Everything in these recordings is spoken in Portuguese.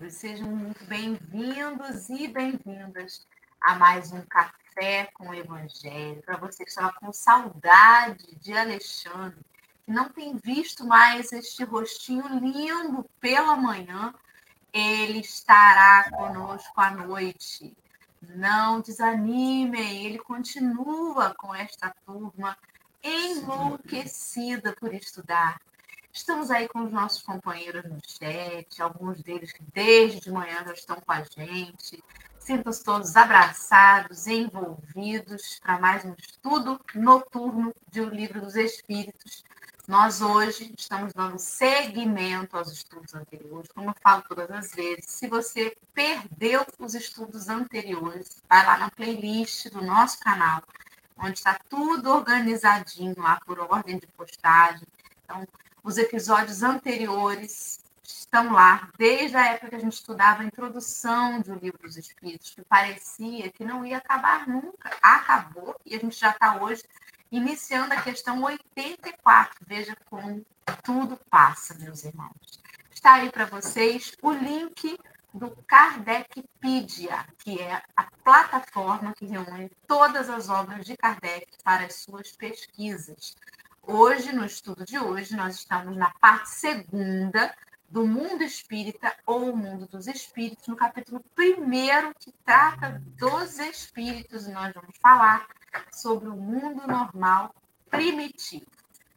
queridos sejam muito bem-vindos e bem-vindas a mais um Café com o Evangelho. Para você que estava com saudade de Alexandre, que não tem visto mais este rostinho lindo pela manhã, ele estará conosco à noite. Não desanimem, ele continua com esta turma enlouquecida por estudar Estamos aí com os nossos companheiros no chat, alguns deles que desde de manhã já estão com a gente. Sintam-se todos abraçados, envolvidos para mais um estudo noturno de O Livro dos Espíritos. Nós hoje estamos dando seguimento aos estudos anteriores, como eu falo todas as vezes. Se você perdeu os estudos anteriores, vai lá na playlist do nosso canal, onde está tudo organizadinho lá por ordem de postagem. Então, os episódios anteriores estão lá, desde a época que a gente estudava a introdução do livro dos Espíritos, que parecia que não ia acabar nunca. Acabou e a gente já está hoje iniciando a questão 84. Veja como tudo passa, meus irmãos. Está aí para vocês o link do Kardecpedia, que é a plataforma que reúne todas as obras de Kardec para as suas pesquisas. Hoje, no estudo de hoje, nós estamos na parte segunda do mundo espírita ou o mundo dos espíritos, no capítulo primeiro, que trata dos espíritos, e nós vamos falar sobre o mundo normal primitivo.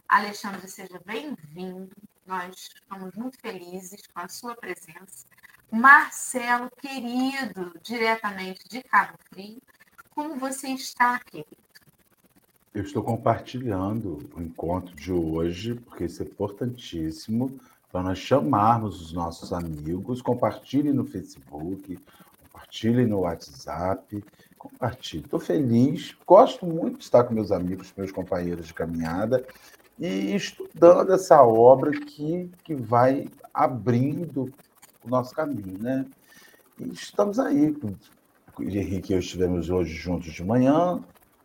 Alexandre, seja bem-vindo. Nós estamos muito felizes com a sua presença. Marcelo, querido, diretamente de Cabo Frio, como você está, querido? Eu estou compartilhando o encontro de hoje, porque isso é importantíssimo para nós chamarmos os nossos amigos. Compartilhem no Facebook, compartilhem no WhatsApp, compartilhem. Estou feliz, gosto muito de estar com meus amigos, meus companheiros de caminhada e estudando essa obra que, que vai abrindo o nosso caminho, né? E estamos aí. Henrique e eu estivemos hoje juntos de manhã,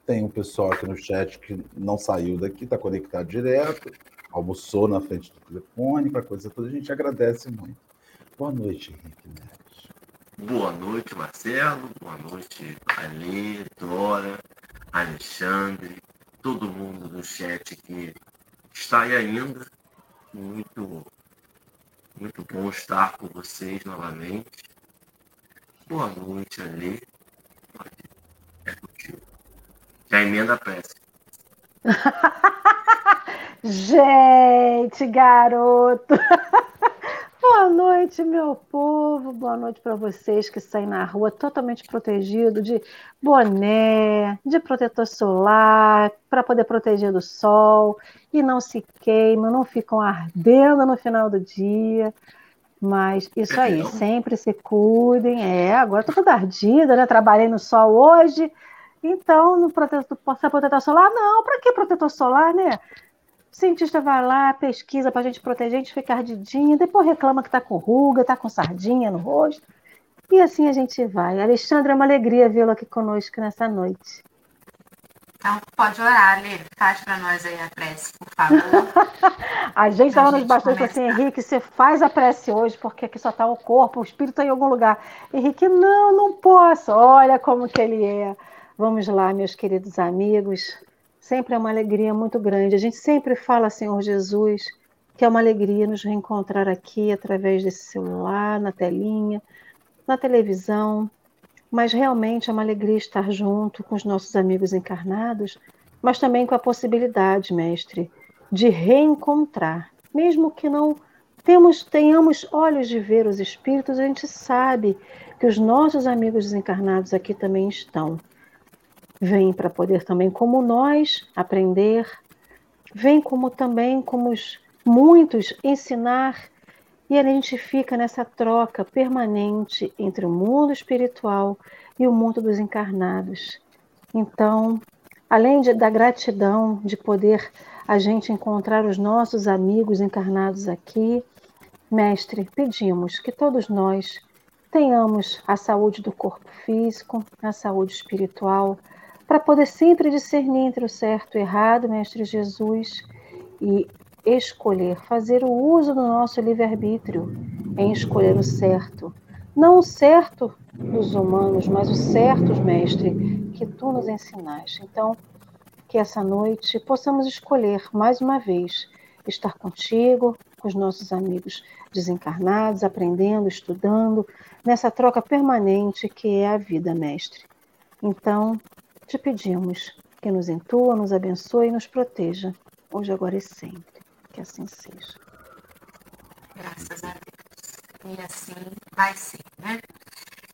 tem um pessoal aqui no chat que não saiu daqui, está conectado direto, almoçou na frente do telefone, a coisa toda. A gente agradece muito. Boa noite, Henrique Neves. Boa noite, Marcelo. Boa noite, Alê, Dora, Alexandre, todo mundo no chat que está aí ainda. Muito, muito bom estar com vocês novamente. Boa noite, Alê. É contigo. Já emenda a prece. Gente, garoto! Boa noite, meu povo. Boa noite para vocês que saem na rua totalmente protegido de boné, de protetor solar, para poder proteger do sol e não se queimam, não ficam ardendo no final do dia. Mas isso aí, sempre se cuidem. É, agora tô toda ardida, né? Trabalhei no sol hoje, então, no protetor, protetor solar, não, para que protetor solar, né? O cientista vai lá, pesquisa para a gente proteger, a gente fica ardidinha, depois reclama que está com ruga, está com sardinha no rosto. E assim a gente vai. Alexandre, é uma alegria vê-lo aqui conosco nessa noite. Então, pode orar, Lê. Faz para nós aí a prece, por favor. a gente estava nos bastões assim, Henrique, você faz a prece hoje, porque aqui só está o corpo, o espírito está em algum lugar. Henrique, não, não posso. Olha como que ele é. Vamos lá, meus queridos amigos. Sempre é uma alegria muito grande. A gente sempre fala, Senhor Jesus, que é uma alegria nos reencontrar aqui através desse celular, na telinha, na televisão. Mas realmente é uma alegria estar junto com os nossos amigos encarnados, mas também com a possibilidade, mestre, de reencontrar, mesmo que não temos, tenhamos olhos de ver os espíritos, a gente sabe que os nossos amigos desencarnados aqui também estão vem para poder também, como nós, aprender, vem como também, como os muitos, ensinar, e a gente fica nessa troca permanente entre o mundo espiritual e o mundo dos encarnados. Então, além de, da gratidão de poder a gente encontrar os nossos amigos encarnados aqui, Mestre, pedimos que todos nós tenhamos a saúde do corpo físico, a saúde espiritual, para poder sempre discernir entre o certo e o errado, Mestre Jesus, e escolher, fazer o uso do nosso livre-arbítrio em escolher o certo. Não o certo dos humanos, mas o certo, mestre, que tu nos ensinaste. Então, que essa noite possamos escolher mais uma vez estar contigo, com os nossos amigos desencarnados, aprendendo, estudando, nessa troca permanente que é a vida, mestre. Então, te pedimos que nos intua, nos abençoe e nos proteja, hoje, agora e sempre. Que assim seja. Graças a Deus. E assim vai ser, né?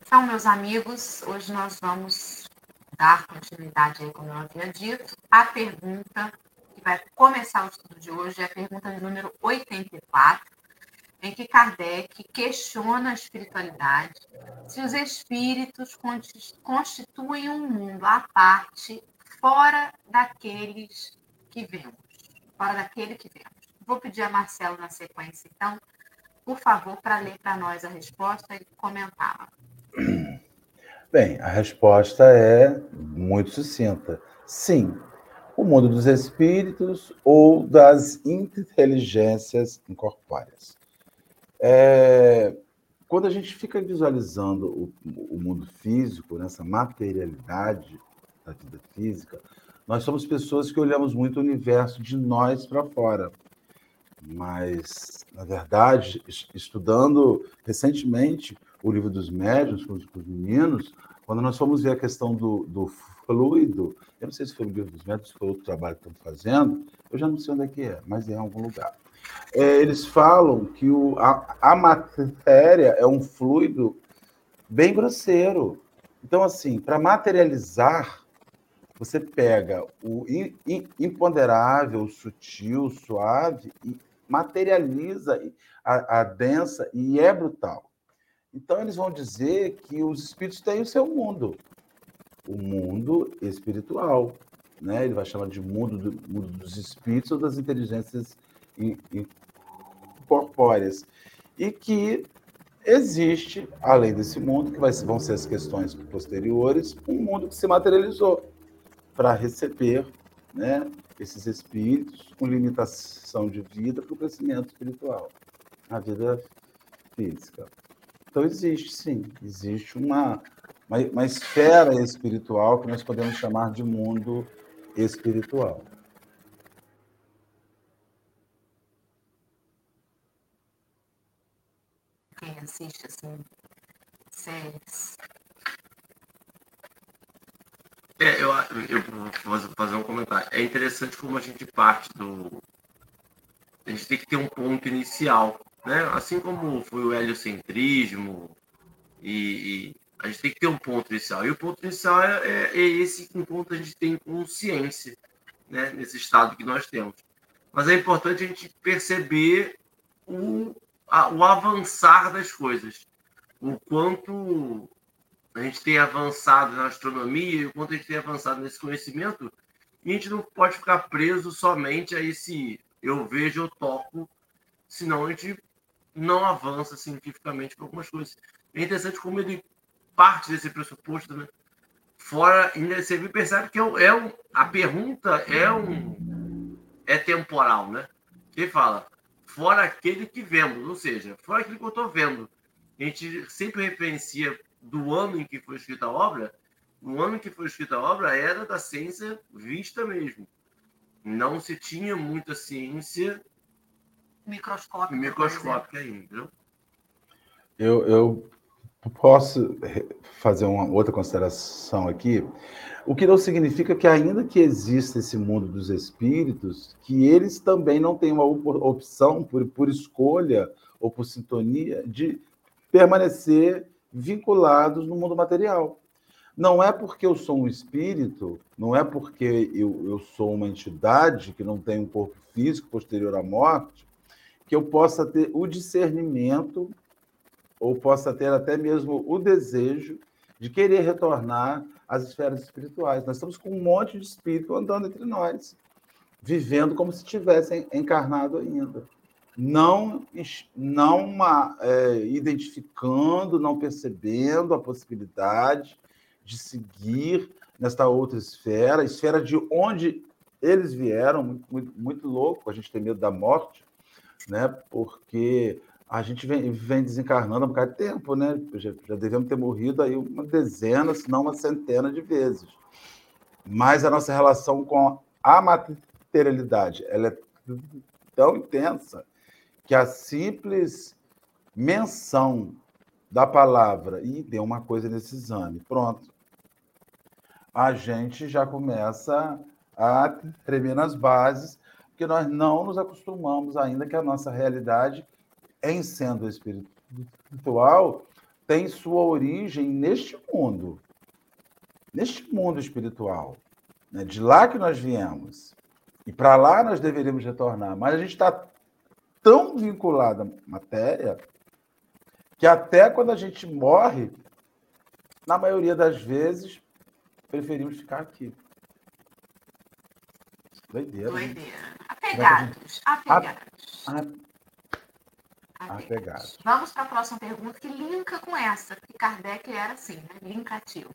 Então, meus amigos, hoje nós vamos dar continuidade aí, como eu havia dito, a pergunta que vai começar o estudo de hoje é a pergunta de número 84, em que Kardec questiona a espiritualidade, se os espíritos constituem um mundo à parte, fora daqueles que vemos, fora daquele que vemos. Vou pedir a Marcelo na sequência, então, por favor, para ler para nós a resposta e comentá-la. Bem, a resposta é muito sucinta. Sim, o mundo dos espíritos ou das inteligências incorpóreas. É, quando a gente fica visualizando o, o, mundo físico, nessa materialidade da vida física, nós somos pessoas que olhamos muito o universo de nós para fora. Mas, na verdade, estudando recentemente o livro dos médiuns com os meninos, quando nós fomos ver a questão do, do fluido, eu não sei se foi o livro dos médiuns, se foi outro trabalho que estão fazendo, eu já não sei onde é que é, mas é em algum lugar. É, eles falam que o, a, a matéria é um fluido bem grosseiro. Então, assim, para materializar, você pega o imponderável, o sutil, o suave e materializa a, a densa e é brutal. Então, eles vão dizer que os espíritos têm o seu mundo, o mundo espiritual. Né? Ele vai chamar de mundo, do, mundo dos espíritos ou das inteligências incorpóreas. E que existe, além desse mundo, que vai, vão ser as questões posteriores, um mundo que se materializou para receber né, esses espíritos com limitação de vida para o crescimento espiritual, na vida física. Então, existe, sim, existe uma, uma, uma esfera espiritual que nós podemos chamar de mundo espiritual. Quem assiste, assim, séries. É, eu, eu vou fazer um comentário. É interessante como a gente parte do. A gente tem que ter um ponto inicial né? Assim como foi o heliocentrismo, e, e, a gente tem que ter um ponto inicial. E o ponto inicial é, é, é esse enquanto a gente tem consciência né? nesse estado que nós temos. Mas é importante a gente perceber o, a, o avançar das coisas, o quanto a gente tem avançado na astronomia e o quanto a gente tem avançado nesse conhecimento, a gente não pode ficar preso somente a esse eu vejo, eu toco, senão a gente não avança cientificamente para algumas coisas. É interessante como ele parte desse pressuposto, né? Fora, você percebe que é, é um, a pergunta é um é temporal, né? Ele fala, fora aquele que vemos, ou seja, fora aquele que eu estou vendo. A gente sempre referencia do ano em que foi escrita a obra, o ano em que foi escrita a obra era da ciência vista mesmo. Não se tinha muita ciência microscópica. Microscópica ainda. Eu, eu posso fazer uma outra consideração aqui. O que não significa que, ainda que exista esse mundo dos espíritos, que eles também não têm uma opção, por, por escolha ou por sintonia, de permanecer vinculados no mundo material. Não é porque eu sou um espírito, não é porque eu, eu sou uma entidade que não tem um corpo físico posterior à morte, que eu possa ter o discernimento, ou possa ter até mesmo o desejo de querer retornar às esferas espirituais. Nós estamos com um monte de espírito andando entre nós, vivendo como se tivessem encarnado ainda. Não, não uma, é, identificando, não percebendo a possibilidade de seguir nesta outra esfera, esfera de onde eles vieram muito, muito, muito louco, a gente tem medo da morte, né? Porque a gente vem, vem desencarnando há um bocado de tempo, né? Já, já devemos ter morrido aí uma dezena, se não uma centena de vezes. Mas a nossa relação com a materialidade, ela é tão intensa que a simples menção da palavra e deu uma coisa nesse exame, pronto. A gente já começa a tremer nas bases, porque nós não nos acostumamos ainda que a nossa realidade, em sendo espiritual, tem sua origem neste mundo, neste mundo espiritual. Né? De lá que nós viemos. E para lá nós deveríamos retornar. Mas a gente está tão vinculado à matéria que até quando a gente morre, na maioria das vezes, preferimos ficar aqui. Doideira. Doideira. Apegados. Apegados. Apegados. Vamos para a próxima pergunta que linka com essa, porque Kardec era assim, né? linkativo.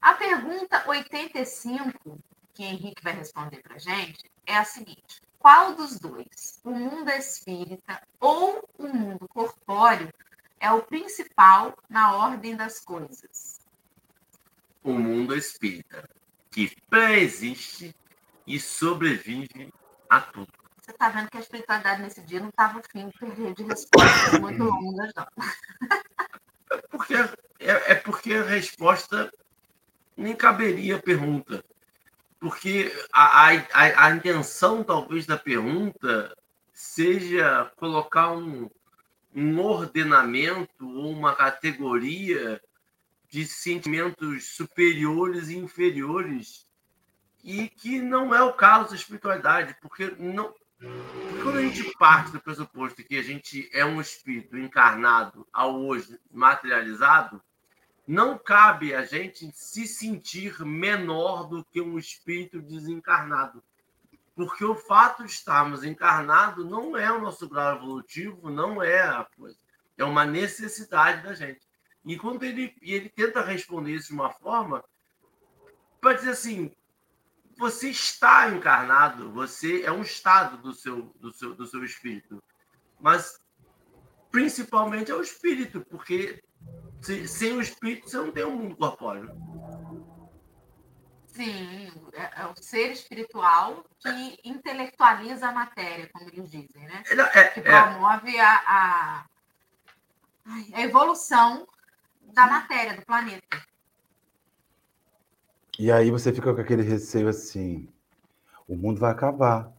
A pergunta 85, que Henrique vai responder para a gente, é a seguinte: qual dos dois, o mundo espírita ou o mundo corpóreo, é o principal na ordem das coisas? O mundo espírita, que pré-existe e sobrevive a tudo. Você está vendo que a espiritualidade nesse dia não estava afim de respostas muito longas, não. É porque, é, é porque a resposta nem caberia a pergunta. Porque a, a, a intenção, talvez, da pergunta seja colocar um, um ordenamento ou uma categoria de sentimentos superiores e inferiores e que não é o caso da espiritualidade, porque não porque quando a gente parte do pressuposto que a gente é um espírito encarnado ao hoje materializado, não cabe a gente se sentir menor do que um espírito desencarnado. Porque o fato de estarmos encarnados não é o nosso grau evolutivo, não é a coisa. É uma necessidade da gente. E ele, ele tenta responder isso de uma forma, para dizer assim, você está encarnado, você é um estado do seu, do seu, do seu espírito. Mas principalmente é o espírito, porque se, sem o espírito, você não tem um mundo corpóreo. Sim, é, é, o ser espiritual que intelectualiza a matéria, como eles dizem, né? É, que promove a, a, a evolução da matéria, do planeta. E aí você fica com aquele receio assim: o mundo vai acabar.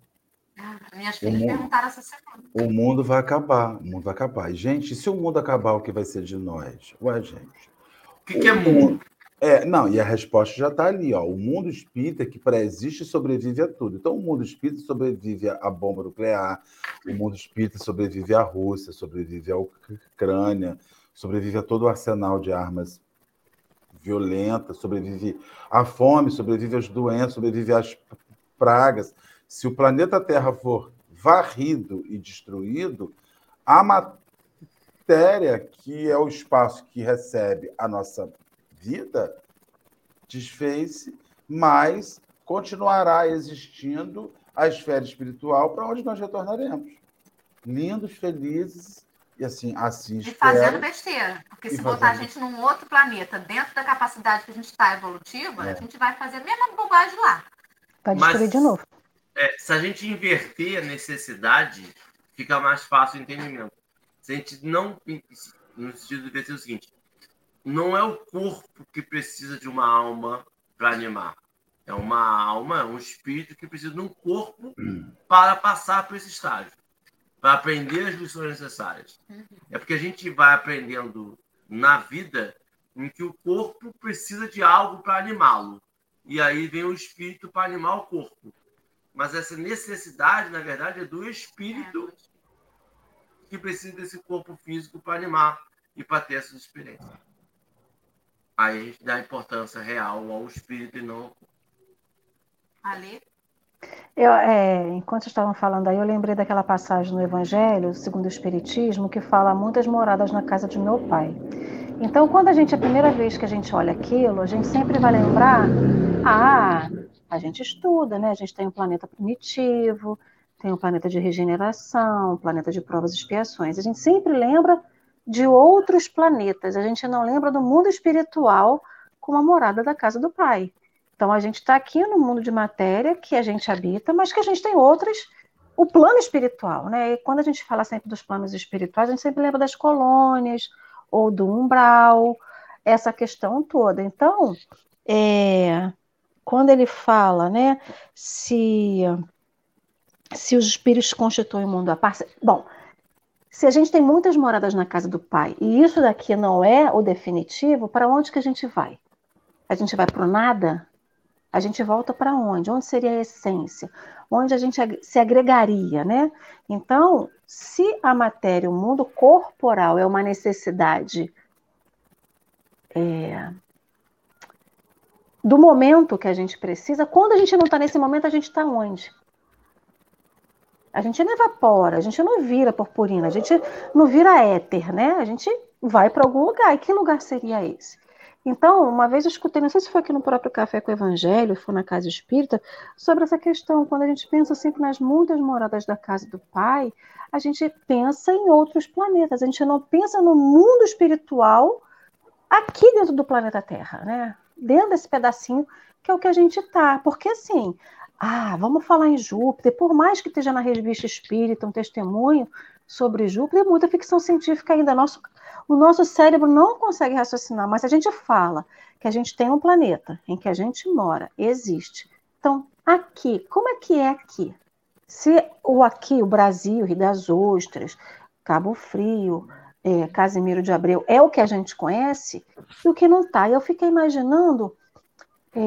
Minhas filhas mundo, perguntaram essa semana. O mundo vai acabar, o mundo vai acabar. E, gente, se o mundo acabar, o que vai ser de nós? Ué, gente. O que, que é mundo? É, não, e a resposta já está ali, ó. O mundo espírita que pré-existe sobrevive a tudo. Então, o mundo espírita sobrevive à bomba nuclear, o mundo espírita sobrevive à Rússia, sobrevive à Ucrânia, sobrevive a todo o arsenal de armas violentas, sobrevive à fome, sobrevive às doenças, sobrevive às pragas. Se o planeta Terra for varrido e destruído, a matéria, que é o espaço que recebe a nossa vida, desfez-se, mas continuará existindo a esfera espiritual para onde nós retornaremos. Lindos, felizes e assim, assim E fazendo besteira. Porque se botar a gente num outro planeta, dentro da capacidade que a gente está evolutiva, é. a gente vai fazer a mesma bobagem lá. Vai destruir Mas... de novo. É, se a gente inverter a necessidade, fica mais fácil o entendimento. Se a gente não. No sentido de ser o seguinte: não é o corpo que precisa de uma alma para animar. É uma alma, um espírito que precisa de um corpo para passar por esse estágio, para aprender as lições necessárias. É porque a gente vai aprendendo na vida em que o corpo precisa de algo para animá-lo. E aí vem o espírito para animar o corpo. Mas essa necessidade, na verdade, é do espírito que precisa desse corpo físico para animar e para ter essas experiências. Aí a gente dá importância real ao espírito e não ao corpo. Ali? Eu, é, enquanto estavam falando aí, eu lembrei daquela passagem no Evangelho, segundo o Espiritismo, que fala muitas moradas na casa de meu pai. Então, quando a gente, a primeira vez que a gente olha aquilo, a gente sempre vai lembrar, ah, A gente estuda, né? A gente tem um planeta primitivo, tem um planeta de regeneração, um planeta de provas e expiações. A gente sempre lembra de outros planetas, a gente não lembra do mundo espiritual como a morada da casa do Pai. Então a gente está aqui no mundo de matéria que a gente habita, mas que a gente tem outras, o plano espiritual, né? E quando a gente fala sempre dos planos espirituais, a gente sempre lembra das colônias ou do umbral, essa questão toda. Então, é, quando ele fala, né, se se os espíritos constituem o mundo à parte, bom, se a gente tem muitas moradas na casa do Pai e isso daqui não é o definitivo, para onde que a gente vai? A gente vai para o nada? A gente volta para onde? Onde seria a essência? Onde a gente se agregaria, né? Então, se a matéria, o mundo corporal é uma necessidade é, do momento que a gente precisa, quando a gente não está nesse momento, a gente está onde? A gente não evapora, a gente não vira purpurina, a gente não vira éter, né? A gente vai para algum lugar. E que lugar seria esse? Então, uma vez eu escutei, não sei se foi aqui no próprio Café com o Evangelho, foi na Casa Espírita, sobre essa questão. Quando a gente pensa sempre nas muitas moradas da casa do Pai, a gente pensa em outros planetas, a gente não pensa no mundo espiritual aqui dentro do planeta Terra, né? Dentro desse pedacinho que é o que a gente tá. Porque assim, ah, vamos falar em Júpiter, por mais que esteja na revista Espírita um testemunho sobre Júpiter, é muita ficção científica ainda. Nosso o nosso cérebro não consegue raciocinar, mas a gente fala que a gente tem um planeta em que a gente mora, existe. Então, aqui, como é que é aqui? Se o aqui, o Brasil, Rio das Ostras, Cabo Frio, é, Casimiro de Abreu, é o que a gente conhece, e o que não está. Eu fiquei imaginando, é,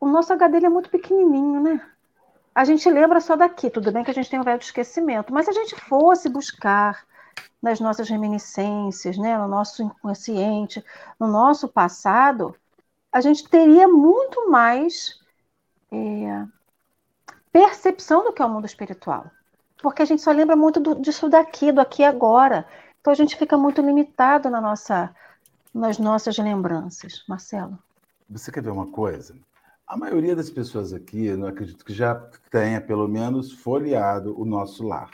o nosso HD é muito pequenininho, né? A gente lembra só daqui, tudo bem que a gente tem um velho esquecimento, mas se a gente fosse buscar nas nossas reminiscências, né, no nosso inconsciente, no nosso passado, a gente teria muito mais é, percepção do que é o mundo espiritual. Porque a gente só lembra muito do, disso daqui, do aqui e agora. Então a gente fica muito limitado na nossa, nas nossas lembranças. Marcelo? Você quer ver uma coisa? A maioria das pessoas aqui, eu acredito que já tenha pelo menos folheado o nosso lar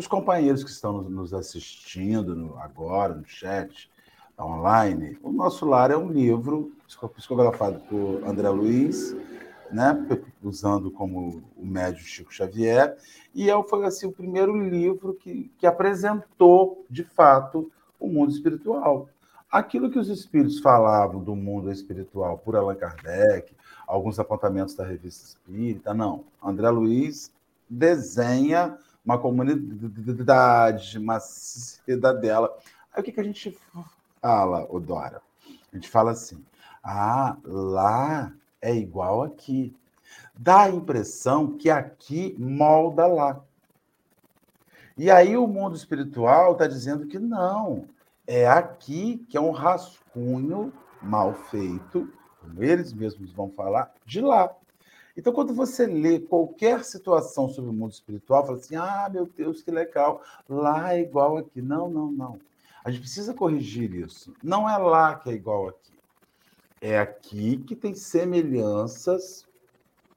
os companheiros que estão nos assistindo no, agora no chat online, o nosso lar é um livro psicografado por André Luiz, né, usando como o médio Chico Xavier, e é, foi assim, o primeiro livro que, que apresentou, de fato, o mundo espiritual. Aquilo que os espíritos falavam do mundo espiritual por Allan Kardec, alguns apontamentos da revista Espírita, não. André Luiz desenha uma comunidade, uma cidadela. Aí o que, que a gente fala, Odora? A gente fala assim: ah, lá é igual aqui. Dá a impressão que aqui molda lá. E aí o mundo espiritual está dizendo que não. É aqui que é um rascunho mal feito, como eles mesmos vão falar, de lá. Então, quando você lê qualquer situação sobre o mundo espiritual, fala assim: ah, meu Deus, que legal, lá é igual aqui. Não, não, não. A gente precisa corrigir isso. Não é lá que é igual aqui. É aqui que tem semelhanças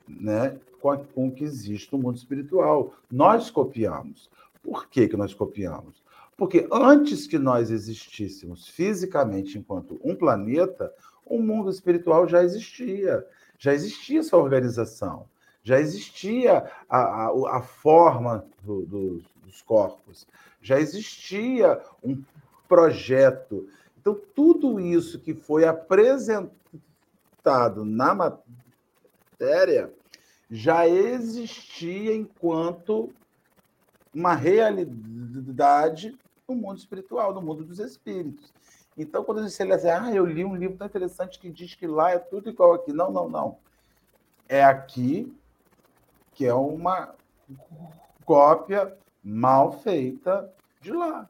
né, com, a, com o que existe no mundo espiritual. Nós copiamos. Por que, que nós copiamos? Porque antes que nós existíssemos fisicamente enquanto um planeta, o mundo espiritual já existia já existia essa organização, já existia a, a, a forma do, do, dos corpos, já existia um projeto. Então, tudo isso que foi apresentado na matéria já existia enquanto uma realidade no mundo espiritual, no mundo dos espíritos. Então, quando você lê assim, ah, eu li um livro tão interessante que diz que lá é tudo igual aqui. Não, não, não. É aqui que é uma cópia mal feita de lá.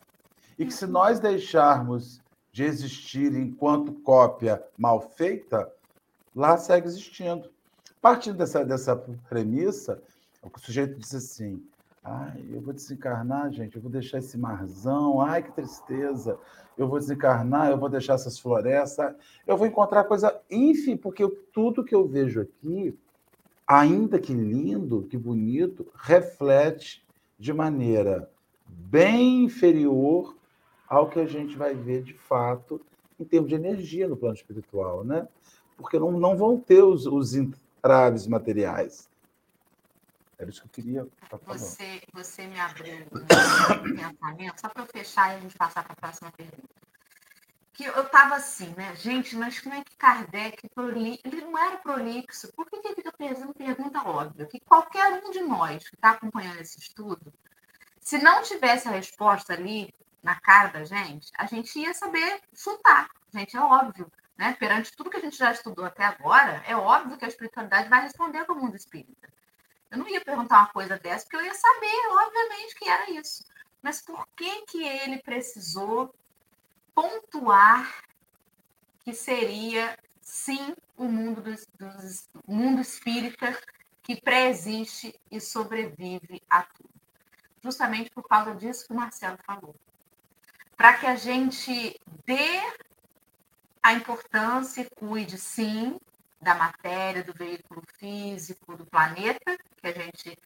E que se nós deixarmos de existir enquanto cópia mal feita, lá segue existindo. Partindo dessa, dessa premissa, o sujeito diz assim: Ai, eu vou desencarnar, gente, eu vou deixar esse marzão, ai, que tristeza. Eu vou desencarnar, eu vou deixar essas florestas, eu vou encontrar coisa, enfim, porque tudo que eu vejo aqui ainda que lindo, que bonito, reflete de maneira bem inferior ao que a gente vai ver de fato em termos de energia no plano espiritual, né? Porque não, não vão ter os, os entraves materiais. Era isso que eu queria Você, você me abriu um pensamento, só para eu fechar e a gente passar para a próxima pergunta. Que eu estava assim, né? Gente, mas como é que Kardec, ele não era prolixo? Por que ele fica fazendo pergunta óbvia? Que qualquer um de nós que está acompanhando esse estudo, se não tivesse a resposta ali na cara da gente, a gente ia saber chutar. Gente, é óbvio. Né? Perante tudo que a gente já estudou até agora, é óbvio que a espiritualidade vai responder para o mundo espírita. Eu não ia perguntar uma coisa dessa, porque eu ia saber, obviamente, que era isso. Mas por que, que ele precisou pontuar que seria, sim, o mundo, dos, dos, mundo espírita que pré-existe e sobrevive a tudo? Justamente por causa disso que o Marcelo falou. Para que a gente dê a importância e cuide, sim, da matéria, do veículo físico, do planeta que a gente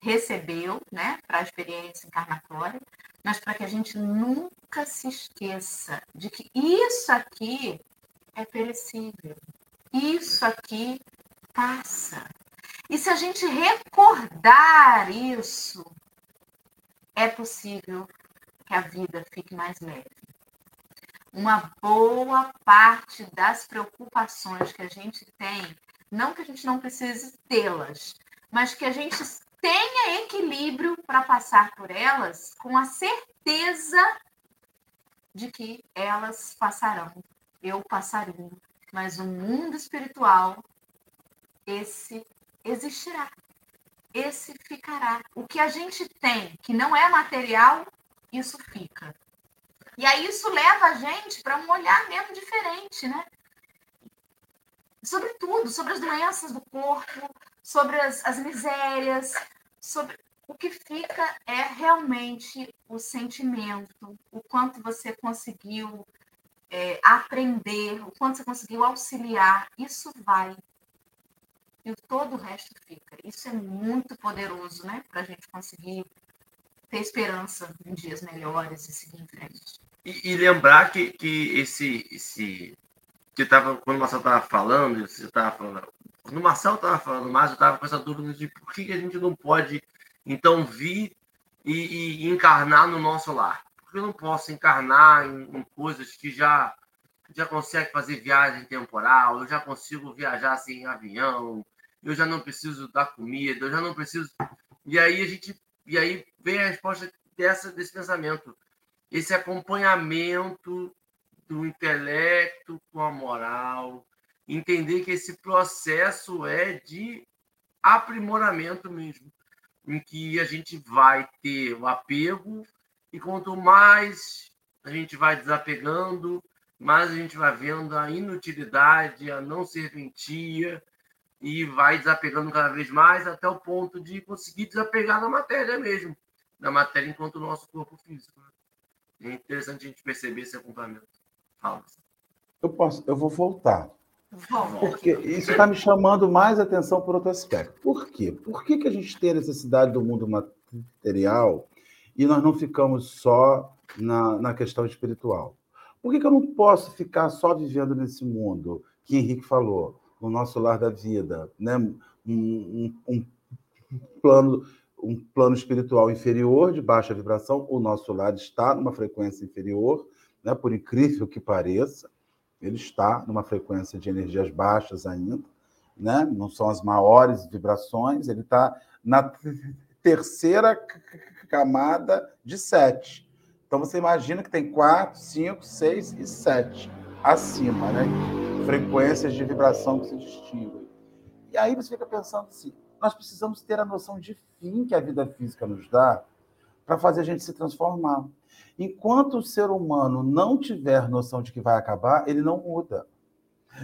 recebeu, né, para a experiência encarnatória, mas para que a gente nunca se esqueça de que isso aqui é perecível, isso aqui passa. E se a gente recordar isso, é possível que a vida fique mais leve uma boa parte das preocupações que a gente tem, não que a gente não precise tê-las, mas que a gente tenha equilíbrio para passar por elas com a certeza de que elas passarão. Eu passaria, mas o mundo espiritual, esse existirá. Esse ficará. O que a gente tem, que não é material, isso fica. E aí isso leva a gente para um olhar mesmo diferente, né? Sobre tudo, sobre as doenças do corpo, sobre as, as misérias, sobre o que fica é realmente o sentimento, o quanto você conseguiu é, aprender, o quanto você conseguiu auxiliar, isso vai. E todo o resto fica. Isso é muito poderoso, né? Para a gente conseguir ter esperança em dias melhores e seguir em frente. E, e lembrar que, que esse, esse que tava, quando o Marcelo estava falando, você estava falando, quando o Marcelo estava falando mais, eu estava com essa dúvida de por que a gente não pode, então, vir e, e encarnar no nosso lar. Porque eu não posso encarnar em, em coisas que já já consegue fazer viagem temporal, eu já consigo viajar sem avião, eu já não preciso da comida, eu já não preciso. E aí a gente e aí vem a resposta dessa, desse pensamento. Esse acompanhamento do intelecto com a moral, entender que esse processo é de aprimoramento mesmo, em que a gente vai ter o apego e quanto mais a gente vai desapegando, mais a gente vai vendo a inutilidade, a não serventia, e vai desapegando cada vez mais até o ponto de conseguir desapegar da matéria mesmo, da matéria enquanto o nosso corpo físico. Né? É interessante a gente perceber esse acompanhamento. Fala. Eu posso, eu vou voltar. Porque isso está me chamando mais atenção por outro aspecto. Por quê? Por que, que a gente tem a necessidade do mundo material e nós não ficamos só na, na questão espiritual? Por que, que eu não posso ficar só vivendo nesse mundo que Henrique falou? No nosso lar da vida, né? um, um, um plano um plano espiritual inferior, de baixa vibração, o nosso lar está numa frequência inferior, né? por incrível que pareça, ele está numa frequência de energias baixas ainda, né? não são as maiores vibrações, ele está na terceira camada de sete. Então você imagina que tem quatro, cinco, seis e sete acima, né? frequências de vibração que se distinguem. E aí você fica pensando assim: nós precisamos ter a noção de fim que a vida física nos dá para fazer a gente se transformar. Enquanto o ser humano não tiver noção de que vai acabar, ele não muda.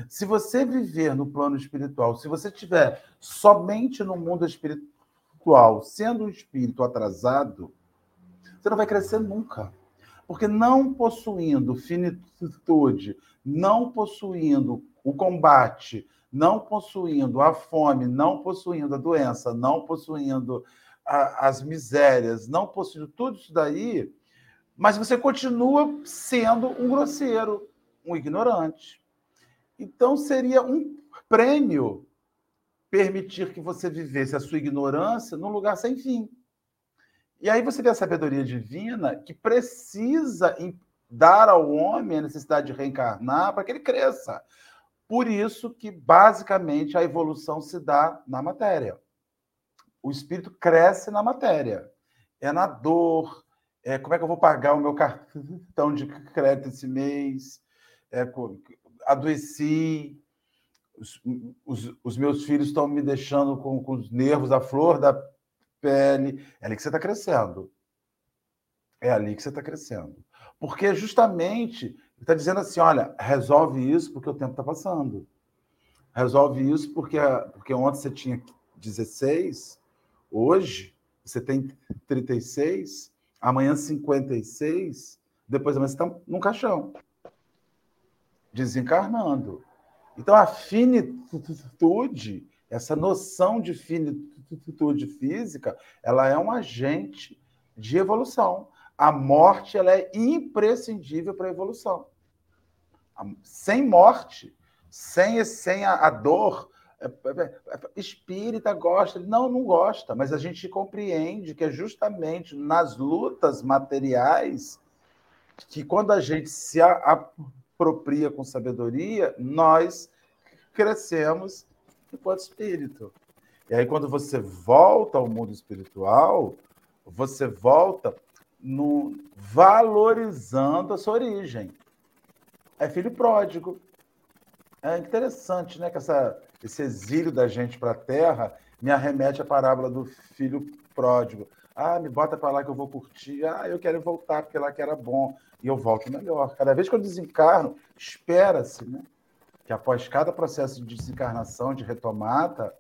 Se você viver no plano espiritual, se você tiver somente no mundo espiritual, sendo um espírito atrasado, você não vai crescer nunca. Porque não possuindo finitude, não possuindo o combate, não possuindo a fome, não possuindo a doença, não possuindo a, as misérias, não possuindo tudo isso daí, mas você continua sendo um grosseiro, um ignorante. Então seria um prêmio permitir que você vivesse a sua ignorância num lugar sem fim. E aí você vê a sabedoria divina que precisa dar ao homem a necessidade de reencarnar para que ele cresça. Por isso que, basicamente, a evolução se dá na matéria. O espírito cresce na matéria. É na dor. É, como é que eu vou pagar o meu cartão de crédito esse mês? É, adoeci. Os, os, os, meus filhos estão me deixando com, com os nervos à flor da pele. É ali que você está crescendo. É ali que você está crescendo. Porque justamente está dizendo assim: olha, resolve isso porque o tempo está passando. Resolve isso porque, porque ontem você tinha 16, hoje você tem 36, amanhã 56, depois amanhã você está num caixão, desencarnando. Então a finitude, essa noção de finitude física, ela é um agente de evolução a morte ela é imprescindível para a evolução. Sem morte, sem, sem a, a dor, é, é, é, espírita gosta, não, não gosta, mas a gente compreende que é justamente nas lutas materiais que quando a gente se apropria com sabedoria, nós crescemos enquanto espírito. E aí, quando você volta ao mundo espiritual, você volta no, valorizando a sua origem. É filho pródigo. É interessante, né? Que essa, esse exílio da gente para a terra me arremete à parábola do filho pródigo. Ah, me bota para lá que eu vou curtir. Ah, eu quero voltar porque lá que era bom. E eu volto melhor. Cada vez que eu desencarno, espera-se, né? Que após cada processo de desencarnação, de retomada,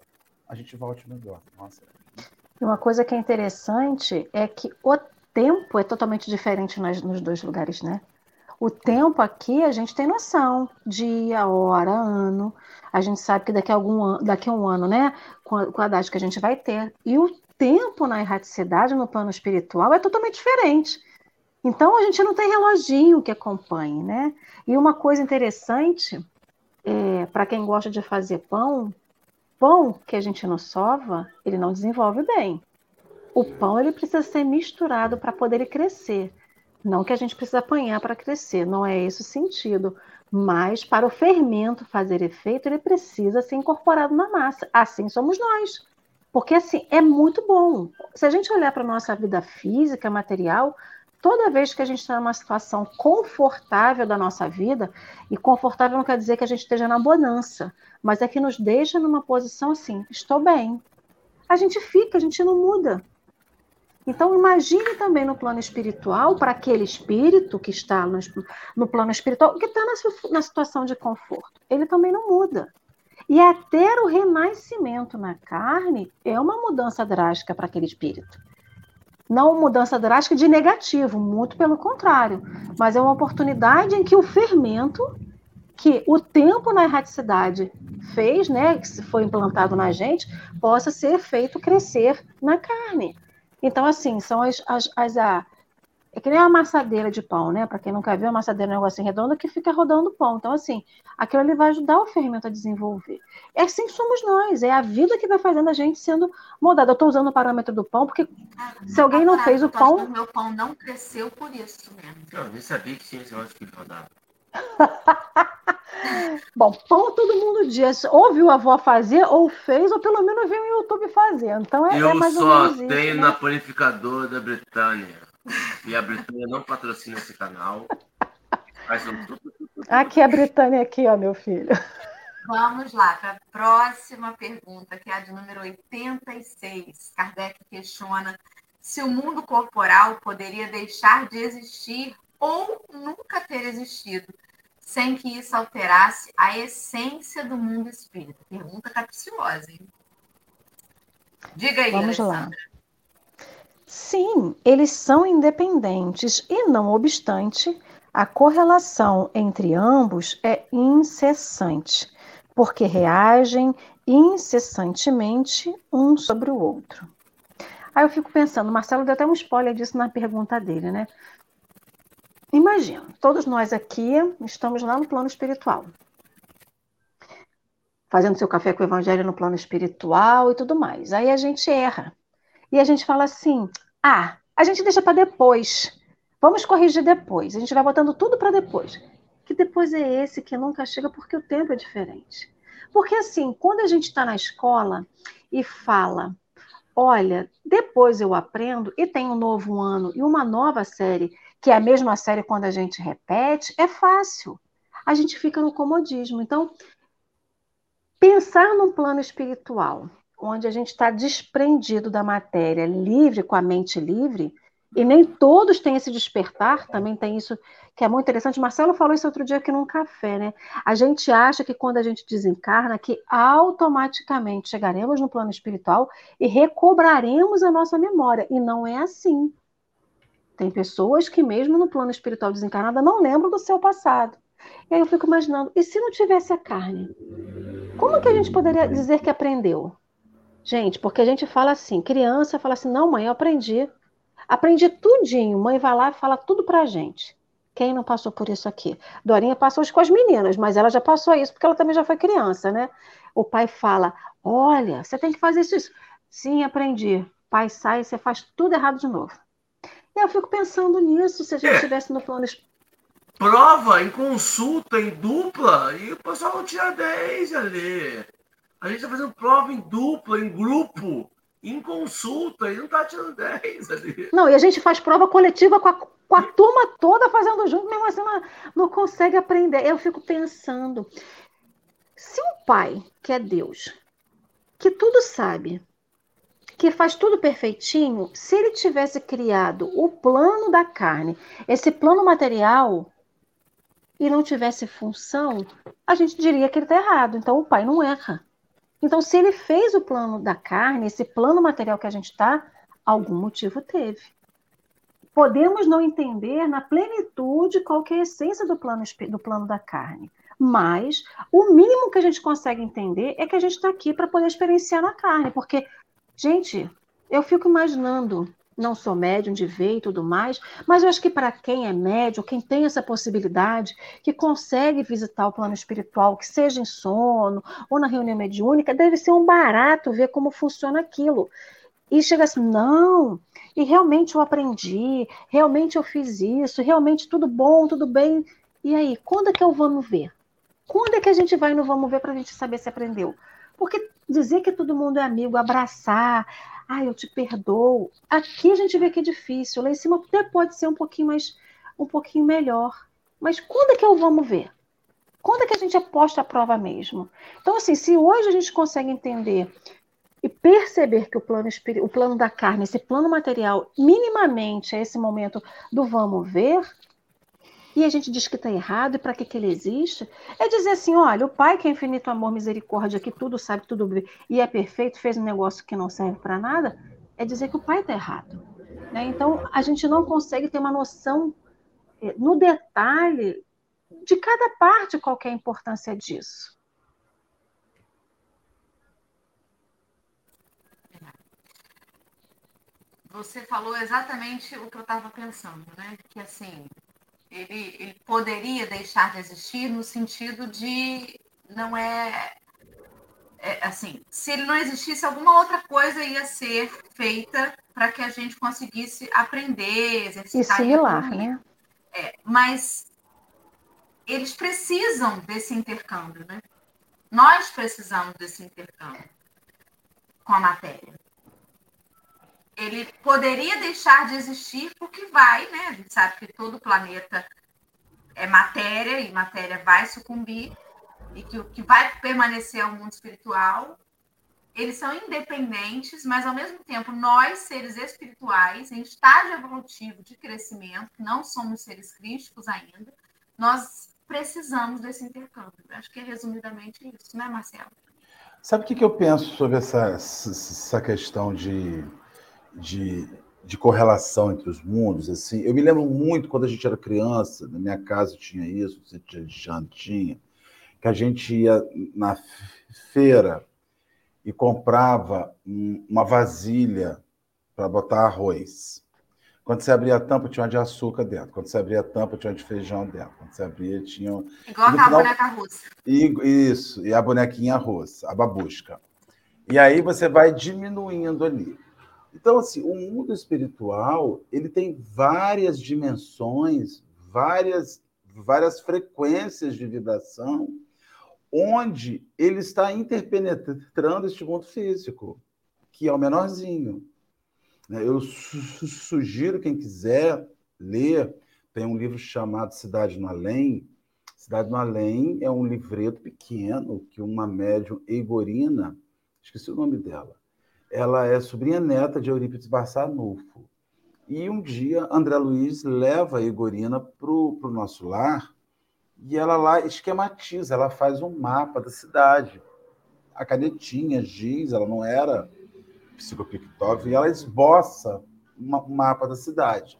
a gente volte melhor. Nossa. Uma coisa que é interessante é que o tempo é totalmente diferente nas, nos dois lugares, né? O tempo aqui a gente tem noção, dia, hora, ano. A gente sabe que daqui a, algum, daqui a um ano, né, com a, com a idade que a gente vai ter. E o tempo na erraticidade, no plano espiritual, é totalmente diferente. Então a gente não tem reloginho que acompanhe, né? E uma coisa interessante, é, para quem gosta de fazer pão, pão que a gente não sova, ele não desenvolve bem. O pão ele precisa ser misturado para poder crescer. Não que a gente precisa apanhar para crescer, não é esse o sentido. Mas para o fermento fazer efeito, ele precisa ser incorporado na massa. Assim somos nós. Porque assim, é muito bom. Se a gente olhar para a nossa vida física, material, toda vez que a gente está numa situação confortável da nossa vida, e confortável não quer dizer que a gente esteja na bonança, mas é que nos deixa numa posição assim, estou bem. A gente fica, a gente não muda. Então, imagine também no plano espiritual, para aquele espírito que está no, no plano espiritual, que está na, na situação de conforto. Ele também não muda. E até o renascimento na carne é uma mudança drástica para aquele espírito. Não mudança drástica de negativo, muito pelo contrário, mas é uma oportunidade em que o fermento que o tempo na erraticidade fez, né, que foi implantado na gente, possa ser feito crescer na carne. Então, assim, são as, as, as é que nem a amassadeira de pão, né? Para quem nunca viu, a amassadeira é um negocinho redondo que fica rodando pão. Então, assim, aquilo ali vai ajudar o fermento a desenvolver. É assim somos nós, é a vida que vai fazendo a gente sendo moldada. Eu estou usando o parâmetro do pão, porque ah, se alguém não fez o pão. O meu pão não cresceu por isso mesmo. Não, eu nem sabia que tinha esse negócio que rodava. Bom, pão todo mundo diz. Ou viu a avó fazer, ou fez, ou pelo menos viu o YouTube fazer. Então é, Eu é mais só tenho isso, né? na panificadora da Britânia. E a Britânia não patrocina esse canal. Aqui é a Britânia, aqui, ó, meu filho. Vamos lá para a próxima pergunta, que é a de número 86. Kardec questiona se o mundo corporal poderia deixar de existir ou nunca ter existido, sem que isso alterasse a essência do mundo espírita? Pergunta capciosa, hein? Diga aí, Vamos Alessandra. lá. Sim, eles são independentes e, não obstante, a correlação entre ambos é incessante. porque reagem incessantemente um sobre o outro. Aí eu fico pensando, o Marcelo deu até um spoiler disso na pergunta dele, né? Imagina, todos nós aqui estamos lá no plano espiritual. Fazendo seu café com o evangelho no plano espiritual e tudo mais. Aí a gente erra. E a gente fala assim: ah, a gente deixa para depois. Vamos corrigir depois. A gente vai botando tudo para depois. Que depois é esse que nunca chega porque o tempo é diferente. Porque assim, quando a gente está na escola e fala, olha, depois eu aprendo e tem um novo ano e uma nova série que é a mesma série quando a gente repete, é fácil. A gente fica no comodismo. Então, pensar num plano espiritual, onde a gente está desprendido da matéria, livre, com a mente livre, e nem todos têm esse despertar, também tem isso que é muito interessante. Marcelo falou isso outro dia aqui num café, né? A gente acha que quando a gente desencarna, que automaticamente chegaremos no plano espiritual e recobraremos a nossa memória. E não é assim. Tem pessoas que, mesmo no plano espiritual desencarnada, não lembram do seu passado. E aí eu fico imaginando, e se não tivesse a carne? Como que a gente poderia dizer que aprendeu? Gente, porque a gente fala assim, criança fala assim, não, mãe, eu aprendi. Aprendi tudinho. Mãe vai lá e fala tudo pra gente. Quem não passou por isso aqui? Dorinha passou isso com as meninas, mas ela já passou isso porque ela também já foi criança, né? O pai fala: Olha, você tem que fazer isso. isso. Sim, aprendi. Pai sai e você faz tudo errado de novo. E eu fico pensando nisso, se a gente estivesse é. no plano. Prova em consulta, em dupla, e o pessoal não tira 10 ali. A gente está fazendo prova em dupla, em grupo, em consulta, e não está tirando 10 ali. Não, e a gente faz prova coletiva com a, com a turma toda fazendo junto, mesmo assim não, não consegue aprender. Eu fico pensando, se um pai, que é Deus, que tudo sabe, que faz tudo perfeitinho, se ele tivesse criado o plano da carne, esse plano material, e não tivesse função, a gente diria que ele está errado. Então o pai não erra. Então, se ele fez o plano da carne, esse plano material que a gente está, algum motivo teve. Podemos não entender na plenitude qual é a essência do plano, do plano da carne, mas o mínimo que a gente consegue entender é que a gente está aqui para poder experienciar na carne, porque Gente, eu fico imaginando, não sou médium de ver e tudo mais, mas eu acho que para quem é médium, quem tem essa possibilidade, que consegue visitar o plano espiritual, que seja em sono ou na reunião mediúnica, deve ser um barato ver como funciona aquilo. E chega assim, não, e realmente eu aprendi, realmente eu fiz isso, realmente tudo bom, tudo bem. E aí, quando é que eu vamos ver? Quando é que a gente vai no vamos ver para a gente saber se aprendeu? Porque dizer que todo mundo é amigo, abraçar, ah, eu te perdoo, aqui a gente vê que é difícil. Lá em cima até pode ser um pouquinho mais, um pouquinho melhor. Mas quando é que eu vamos ver? Quando é que a gente aposta a prova mesmo? Então, assim, se hoje a gente consegue entender e perceber que o plano, o plano da carne, esse plano material, minimamente é esse momento do vamos ver, e a gente diz que está errado e para que, que ele existe, é dizer assim: olha, o Pai que é infinito amor, misericórdia, que tudo sabe, tudo e é perfeito, fez um negócio que não serve para nada, é dizer que o Pai está errado. Né? Então, a gente não consegue ter uma noção eh, no detalhe de cada parte qual é a importância disso. Você falou exatamente o que eu estava pensando, né? Que assim, ele, ele poderia deixar de existir no sentido de não é, é, assim, se ele não existisse, alguma outra coisa ia ser feita para que a gente conseguisse aprender, exercitar. E similar, né? É, mas eles precisam desse intercâmbio, né? Nós precisamos desse intercâmbio com a matéria ele poderia deixar de existir porque vai, né? A gente sabe que todo planeta é matéria e matéria vai sucumbir e que o que vai permanecer é o mundo espiritual. Eles são independentes, mas ao mesmo tempo nós, seres espirituais, em estágio evolutivo de crescimento, não somos seres crísticos ainda, nós precisamos desse intercâmbio. Acho que é resumidamente isso, né, Marcelo? Sabe o que eu penso sobre essa, essa questão de de, de correlação entre os mundos. Assim, eu me lembro muito quando a gente era criança, na minha casa tinha isso, Alexandre tinha, que a gente ia na feira e comprava uma vasilha para botar arroz. Quando você abria a tampa, tinha uma de açúcar dentro. Quando você abria a tampa, tinha uma de feijão dentro. Quando você abria, tinha. Igual a final... boneca russa. Isso, e a bonequinha russa, a babusca. E aí você vai diminuindo ali. Então, assim, o mundo espiritual ele tem várias dimensões, várias, várias frequências de vibração, onde ele está interpenetrando este mundo físico, que é o menorzinho. Né? Eu sugiro quem quiser ler, tem um livro chamado Cidade no Além. Cidade no Além é um livreto pequeno que uma médium Eigorina, esqueci o nome dela, ela é sobrinha neta de Eurípides Barçanufo. E um dia André Luiz leva a Igorina para o nosso lar e ela lá esquematiza, ela faz um mapa da cidade. A canetinha, giz, ela não era psicopictógrafo, e ela esboça um mapa da cidade.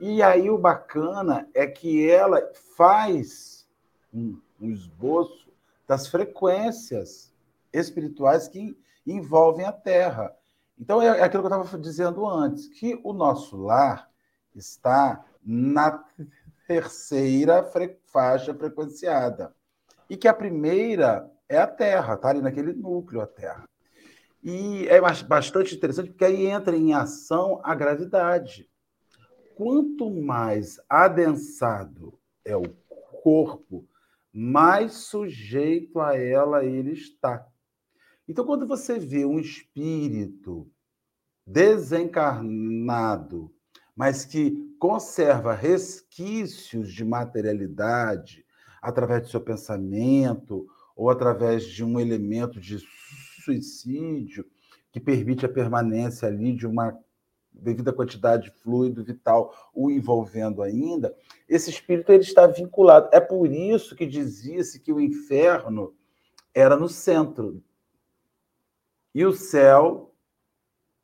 E aí o bacana é que ela faz um, um esboço das frequências espirituais que envolvem a Terra. Então é, é aquilo que eu estava dizendo antes, que o nosso lar está na terceira faixa frequenciada. E que a primeira é a Terra, está ali naquele núcleo, a Terra. E é bastante interessante porque aí entra em ação a gravidade. Quanto mais adensado é o corpo, mais sujeito a ela ele está. Então, quando você vê um espírito desencarnado, mas que conserva resquícios de materialidade através do seu pensamento ou através de um elemento de suicídio, que permite a permanência ali de uma devida quantidade de fluido vital o envolvendo ainda, esse espírito ele está vinculado. É por isso que dizia-se que o inferno era no centro e o céu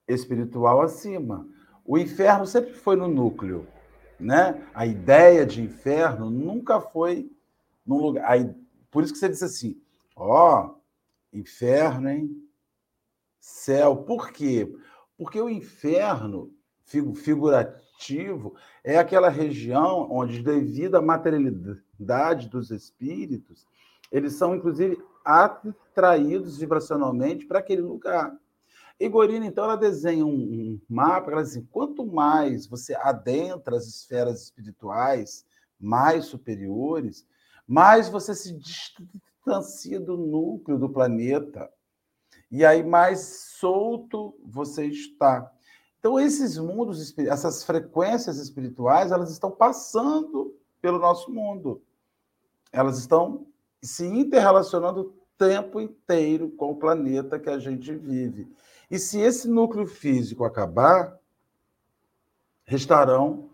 espiritual acima. O inferno sempre foi no núcleo, né? A ideia de inferno nunca foi num lugar. Aí, por isso que você disse assim: ó, oh, Inferno, hein? Céu. Por quê? Porque o inferno figurativo é aquela região onde, devido à materialidade dos espíritos, eles são, inclusive, atraídos vibracionalmente para aquele lugar. Igorina, então, ela desenha um, mapa, ela diz assim, quanto mais você adentra as esferas espirituais mais superiores, mais você se distancia do núcleo do planeta. E aí mais solto você está. Então esses mundos, essas frequências espirituais, elas estão passando pelo nosso mundo. Elas estão se interrelacionando o tempo inteiro com o planeta que a gente vive. E se esse núcleo físico acabar, restarão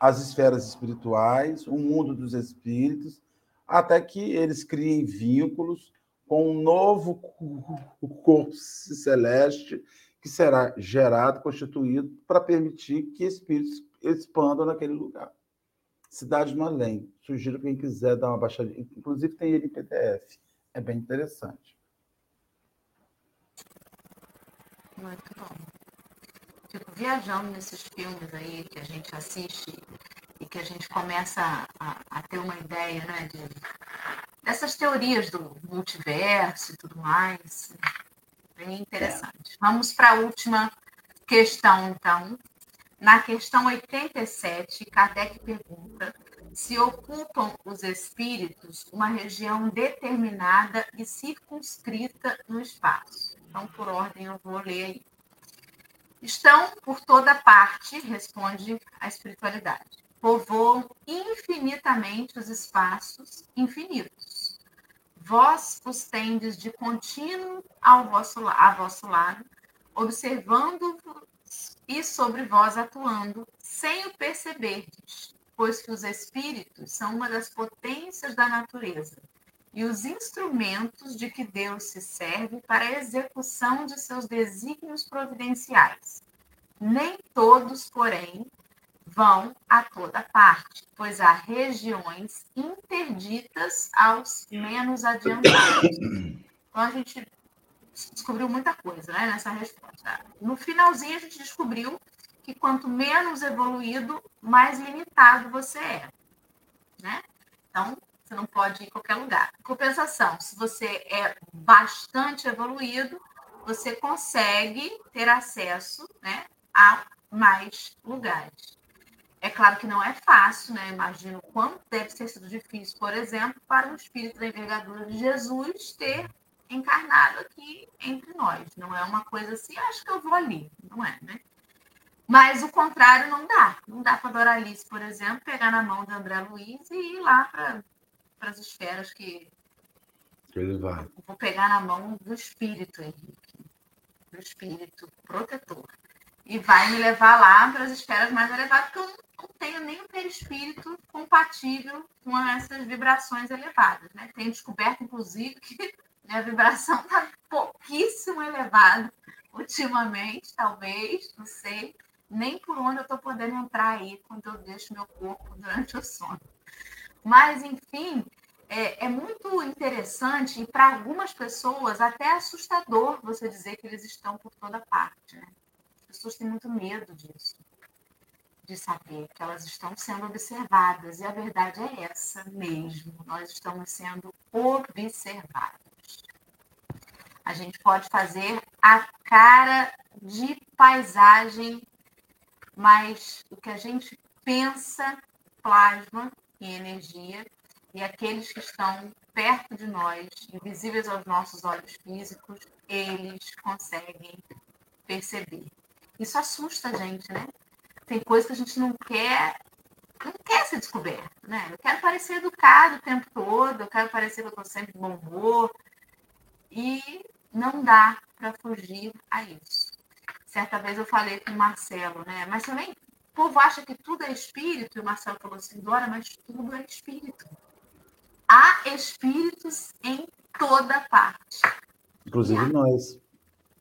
as esferas espirituais, o mundo dos espíritos até que eles criem vínculos com um novo corpo celeste que será gerado, constituído, para permitir que espíritos expandam naquele lugar. Cidade no Além. Sugiro quem quiser dar uma baixadinha. Inclusive tem ele em PDF. É bem interessante. Muito bom. Fico viajando nesses filmes aí que a gente assiste e que a gente começa a, a ter uma ideia né, de, dessas teorias do multiverso e tudo mais. Bem interessante. É. Vamos para a última questão, então. Na questão 87, Kardec pergunta se ocupam os espíritos uma região determinada e circunscrita no espaço. Então, por ordem, eu vou ler aí. Estão por toda parte, responde a espiritualidade povoam infinitamente os espaços infinitos. Vós os tendes de contínuo ao vosso, a vosso lado, observando-vos e sobre vós atuando, sem o perceberdes, pois que os espíritos são uma das potências da natureza e os instrumentos de que Deus se serve para a execução de seus desígnios providenciais. Nem todos, porém, vão a toda parte, pois há regiões interditas aos menos adiantados. Então a gente descobriu muita coisa né, nessa resposta. No finalzinho, a gente descobriu que quanto menos evoluído, mais limitado você é. Né? Então, você não pode ir em qualquer lugar. Compensação, se você é bastante evoluído, você consegue ter acesso né, a mais lugares. É claro que não é fácil, né? Imagino quanto deve ter sido difícil, por exemplo, para um espírito da envergadura de Jesus ter encarnado aqui entre nós. Não é uma coisa assim, acho que eu vou ali. Não é, né? Mas o contrário não dá. Não dá para Doralice, por exemplo, pegar na mão de André Luiz e ir lá para as esferas que. Ele vai. Vou pegar na mão do espírito, Henrique. Do espírito protetor. E vai me levar lá para as esferas mais elevadas, porque eu não tenho o perispírito compatível com essas vibrações elevadas. Né? Tenho descoberto, inclusive, que a vibração está pouquíssimo elevada ultimamente, talvez, não sei. Nem por onde eu estou podendo entrar aí quando eu deixo meu corpo durante o sono. Mas, enfim, é, é muito interessante e para algumas pessoas até assustador você dizer que eles estão por toda parte. Né? As pessoas têm muito medo disso de saber que elas estão sendo observadas. E a verdade é essa mesmo. Nós estamos sendo observados. A gente pode fazer a cara de paisagem, mas o que a gente pensa plasma em energia e aqueles que estão perto de nós, invisíveis aos nossos olhos físicos, eles conseguem perceber. Isso assusta a gente, né? Tem coisa que a gente não quer, não quer ser descoberto, né? Eu quero parecer educado o tempo todo, eu quero parecer que eu estou sempre de bom humor, e não dá para fugir a isso. Certa vez eu falei com o Marcelo, né? Mas também o povo acha que tudo é espírito, e o Marcelo falou assim, Dora, mas tudo é espírito. Há espíritos em toda parte. Inclusive nós.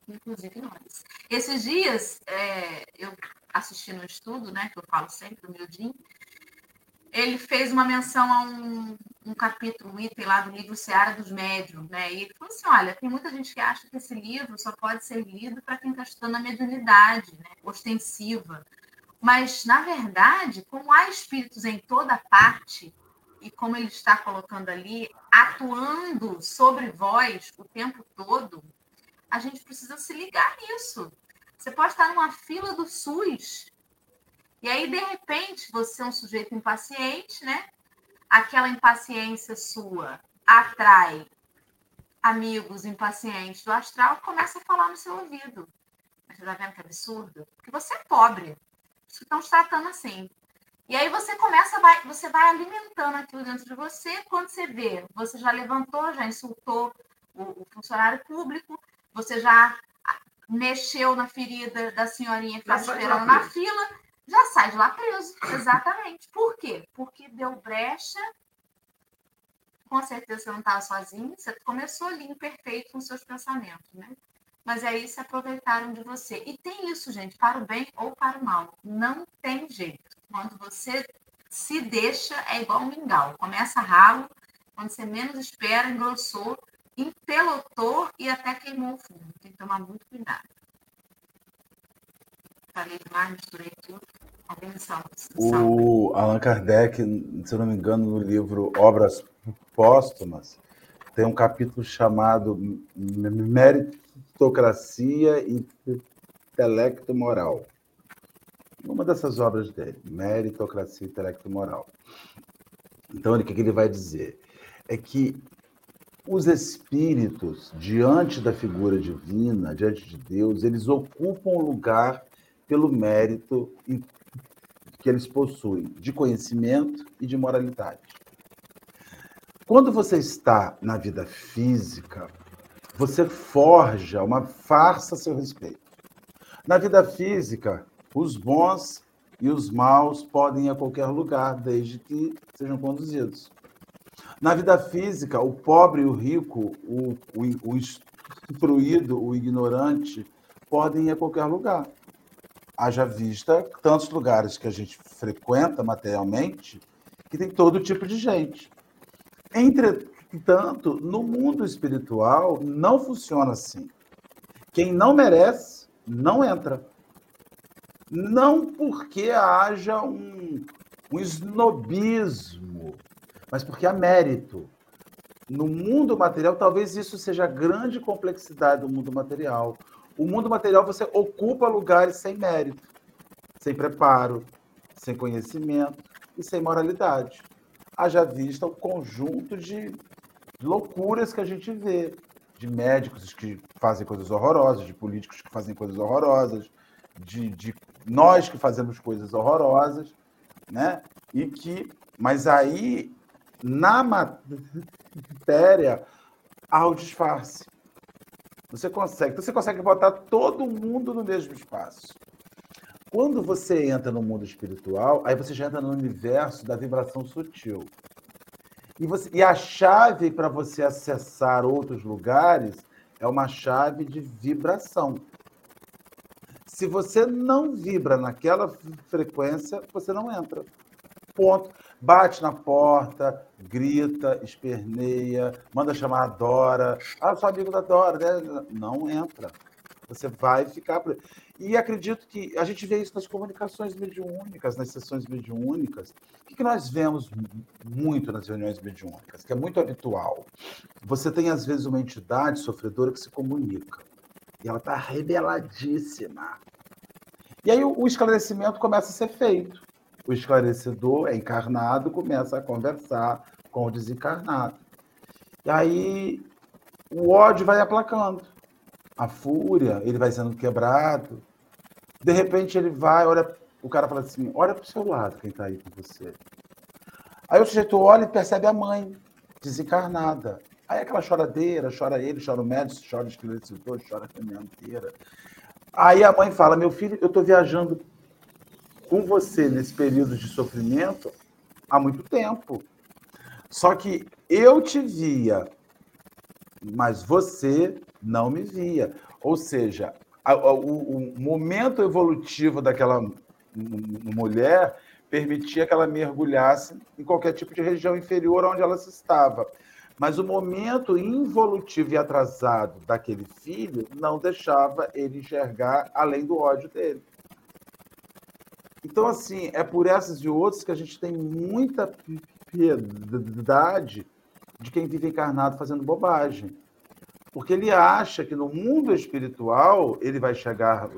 Inclusive nós. Esses dias, é, eu assisti no estudo, né, que eu falo sempre, o miudinho, ele fez uma menção a um, um, capítulo, um item lá do livro Seara dos Médiuns, né? E ele falou assim: olha, tem muita gente que acha que esse livro só pode ser lido para quem está estudando a mediunidade, né? ostensiva. Mas, na verdade, como há espíritos em toda parte, e como ele está colocando ali, atuando sobre vós o tempo todo, a gente precisa se ligar nisso. Você pode estar numa fila do SUS e aí, de repente, você é um sujeito impaciente, né? Aquela impaciência sua atrai amigos impacientes do astral começa a falar no seu ouvido. Mas você tá vendo que absurdo? Porque você é pobre. Estão te tratando assim. E aí você começa, vai, você vai alimentando aquilo dentro de você. Quando você vê, você já levantou, já insultou o, o funcionário público, você já mexeu na ferida da senhorinha que estava esperando na fila já sai de lá preso. Exatamente. Por quê? Porque deu brecha. Com certeza você não estava sozinho, você começou ali imperfeito com seus pensamentos, né? Mas aí se aproveitaram de você. E tem isso, gente, para o bem ou para o mal. Não tem jeito. Quando você se deixa, é igual um mingau. Começa ralo, quando você menos espera, engrossou, empelotou e até queimou o fundo. Tem que tomar muito cuidado. Falei demais, misturei tudo. O Allan Kardec, se eu não me engano, no livro Obras Póstumas, tem um capítulo chamado Meritocracia e Intelecto Moral. Uma dessas obras dele, Meritocracia e Intelecto Moral. Então, o que ele vai dizer? É que os espíritos, diante da figura divina, diante de Deus, eles ocupam o lugar pelo mérito que eles possuem de conhecimento e de moralidade. Quando você está na vida física, você forja uma farsa a seu respeito. Na vida física, os bons e os maus podem ir a qualquer lugar, desde que sejam conduzidos. Na vida física, o pobre e o rico, o, o, o instruído, o ignorante, podem ir a qualquer lugar Haja vista tantos lugares que a gente frequenta materialmente que tem todo tipo de gente. Entretanto, no mundo espiritual não funciona assim. Quem não merece, não entra. Não porque haja um, um snobismo, mas porque há mérito. No mundo material, talvez isso seja a grande complexidade do mundo material. O mundo material você ocupa lugares sem mérito, sem preparo, sem conhecimento e sem moralidade. Haja vista o conjunto de loucuras que a gente vê, de médicos que fazem coisas horrorosas, de políticos que fazem coisas horrorosas, de, de nós que fazemos coisas horrorosas, né? E que, mas aí na matéria há o disfarce. Você consegue, você consegue botar todo mundo no mesmo espaço. Quando você entra no mundo espiritual, aí você já entra no universo da vibração sutil. E, você, e a chave para você acessar outros lugares é uma chave de vibração. Se você não vibra naquela frequência, você não entra. Ponto. Bate na porta, grita, esperneia, manda chamar a Dora. Ah, sou amigo da Dora, né? Não entra. Você vai ficar. E acredito que a gente vê isso nas comunicações mediúnicas, nas sessões mediúnicas. O que nós vemos muito nas reuniões mediúnicas, que é muito habitual? Você tem, às vezes, uma entidade sofredora que se comunica. E ela está rebeladíssima. E aí o esclarecimento começa a ser feito. O esclarecedor é encarnado, começa a conversar com o desencarnado. E aí o ódio vai aplacando. A fúria, ele vai sendo quebrado. De repente ele vai, olha, o cara fala assim: olha para o seu lado quem está aí com você. Aí o sujeito olha e percebe a mãe, desencarnada. Aí aquela choradeira, chora ele, chora o médico, chora o esclarecedor, chora a família inteira. Aí a mãe fala: Meu filho, eu estou viajando com você nesse período de sofrimento há muito tempo. Só que eu te via, mas você não me via. Ou seja, a, a, o, o, momento evolutivo daquela mulher permitia que ela mergulhasse em qualquer tipo de região inferior onde ela se estava. Mas o momento involutivo e atrasado daquele filho não deixava ele enxergar além do ódio dele. Então, assim, é por essas e outras que a gente tem muita piedade de quem vive encarnado fazendo bobagem. Porque ele acha que no mundo espiritual ele vai chegar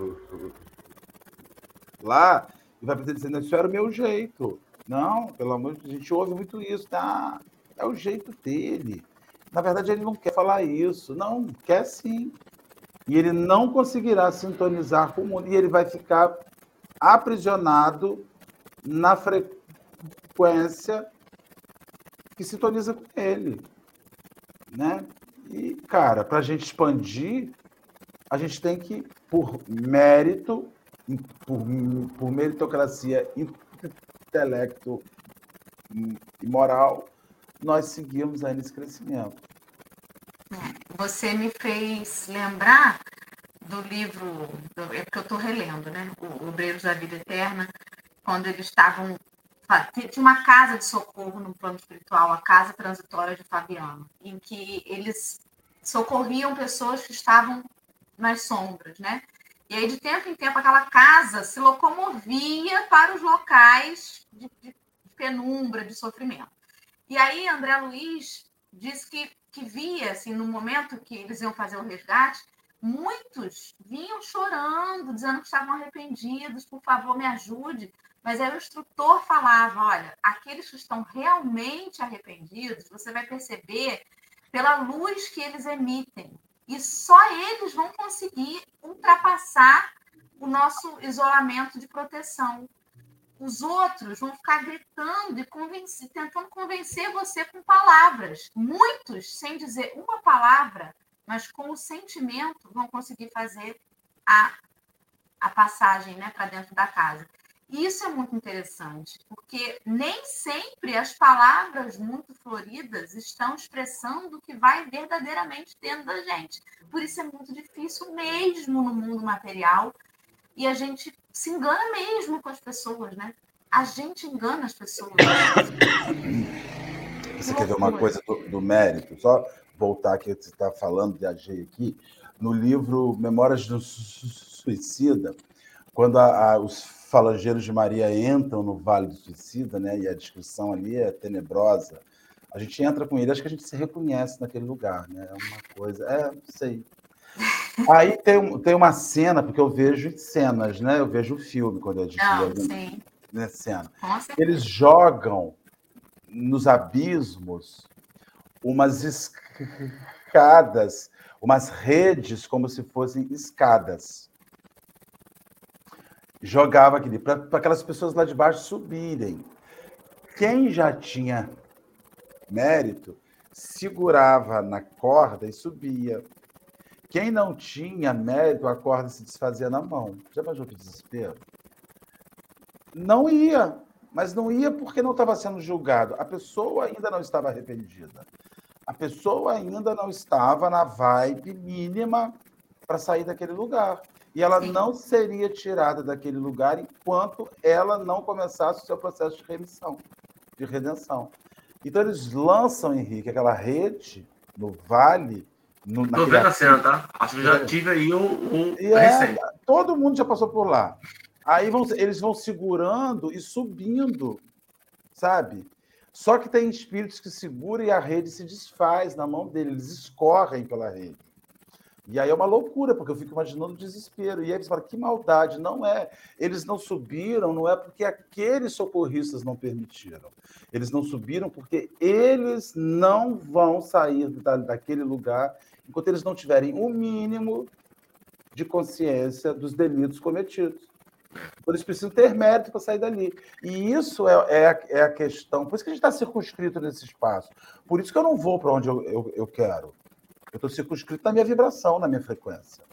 lá e vai dizer, isso era o meu jeito. Não, pelo amor de Deus, a gente ouve muito isso, tá? É o jeito dele. Na verdade, ele não quer falar isso. Não, quer sim. E ele não conseguirá sintonizar com o mundo. E ele vai ficar aprisionado na frequência que sintoniza com ele. Né? E, cara, para a gente expandir, a gente tem que, por mérito, por, por meritocracia, intelecto e moral, nós seguimos aí nesse crescimento. É, você me fez lembrar do livro, é porque eu estou relendo, né? O Obreiros da Vida Eterna, quando eles estavam. Tinha uma casa de socorro no plano espiritual, a Casa Transitória de Fabiano, em que eles socorriam pessoas que estavam nas sombras, né? E aí, de tempo em tempo, aquela casa se locomovia para os locais de, de penumbra, de sofrimento. E aí, André Luiz disse que, que via, assim, no momento que eles iam fazer o resgate, muitos vinham chorando, dizendo que estavam arrependidos, por favor, me ajude. Mas aí o instrutor falava: olha, aqueles que estão realmente arrependidos, você vai perceber pela luz que eles emitem. E só eles vão conseguir ultrapassar o nosso isolamento de proteção os outros vão ficar gritando e convencer, tentando convencer você com palavras. Muitos, sem dizer uma palavra, mas com o sentimento, vão conseguir fazer a, a passagem né, para dentro da casa. E isso é muito interessante, porque nem sempre as palavras muito floridas estão expressando o que vai verdadeiramente dentro da gente. Por isso é muito difícil mesmo no mundo material e a gente se engana mesmo com as pessoas, né? A gente engana as pessoas. Você quer ver uma coisa do, do mérito? Só voltar aqui, você está falando, viajei aqui. No livro Memórias do Suicida, quando a, a, os falangeiros de Maria entram no Vale do Suicida, né, e a descrição ali é tenebrosa, a gente entra com ele, acho que a gente se reconhece naquele lugar, né? É uma coisa. É, não sei. Aí tem, tem uma cena, porque eu vejo cenas, né? Eu vejo o filme quando eu digo sim. Né, cena. Eles jogam nos abismos umas escadas, umas redes como se fossem escadas. Jogava aquele para aquelas pessoas lá de baixo subirem. Quem já tinha mérito segurava na corda e subia. Quem não tinha mérito, a corda se desfazia na mão. Já imaginou que desespero? Não ia, mas não ia porque não estava sendo julgado. A pessoa ainda não estava arrependida. A pessoa ainda não estava na vibe mínima para sair daquele lugar. E ela Sim. não seria tirada daquele lugar enquanto ela não começasse o seu processo de remissão, de redenção. Então eles lançam, Henrique, aquela rede no vale no, Tô vendo a cena, tá? Acho que já tive aí um, um é, Todo mundo já passou por lá. Aí vão, eles vão segurando e subindo, sabe? Só que tem espíritos que seguram e a rede se desfaz na mão dele, eles escorrem pela rede. E aí é uma loucura, porque eu fico imaginando o desespero. E aí eles falam, que maldade. Não é. Eles não subiram, não é porque aqueles socorristas não permitiram. Eles não subiram porque eles não vão sair da, daquele lugar enquanto eles não tiverem o mínimo de consciência dos delitos cometidos. Então, eles precisam ter mérito para sair dali. E isso é, é, a, é, a, questão. Por isso que a gente está circunscrito nesse espaço. Por isso que eu não vou para onde eu, eu, eu quero. Eu estou circunscrito na minha vibração, na minha frequência.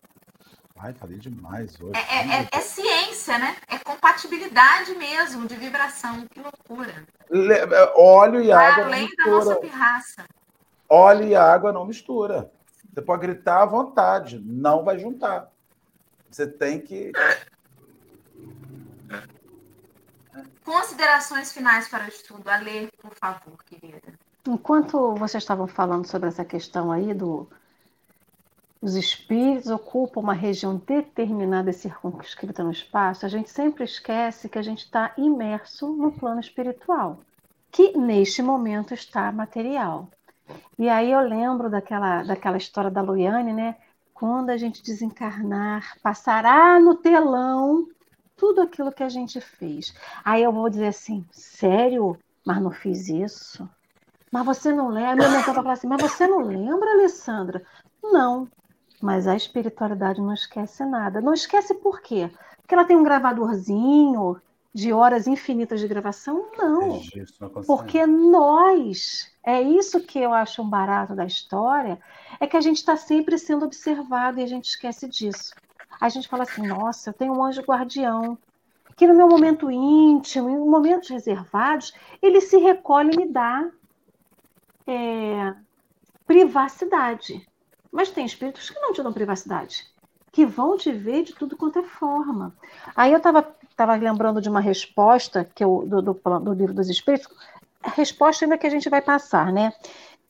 Ai, falei demais hoje. É, é, é, é, ciência, né? É compatibilidade mesmo de vibração. Que loucura. Le... É, óleo e água. Além da nossa pirraça. Óleo e água não mistura. Você pode gritar à vontade, não vai juntar. Você tem que. Considerações finais para o estudo. A ler, por favor, querida. Enquanto vocês estavam falando sobre essa questão aí do os espíritos ocupam uma região determinada e circunscrita no espaço, a gente sempre esquece que a gente está imerso no plano espiritual, que neste momento está material. E aí eu lembro daquela, daquela história da Loiane, né? Quando a gente desencarnar, passará no telão tudo aquilo que a gente fez. Aí eu vou dizer assim, sério? Mas não fiz isso? Mas você não lembra? A minha vai falar assim, mas você não lembra, Alessandra? Não, mas a espiritualidade não esquece nada. Não esquece por quê? Porque ela tem um gravadorzinho de horas infinitas de gravação? Não. Porque nós, é isso que eu acho um barato da história, é que a gente está sempre sendo observado e a gente esquece disso. A gente fala assim, nossa, eu tenho um anjo guardião, que no meu momento íntimo, em momentos reservados, ele se recolhe e me dá é, privacidade. Mas tem espíritos que não te dão privacidade, que vão te ver de tudo quanto é forma. Aí eu estava estava lembrando de uma resposta que eu, do, do, do, livro dos Espíritos, a resposta ainda que a gente vai passar, né?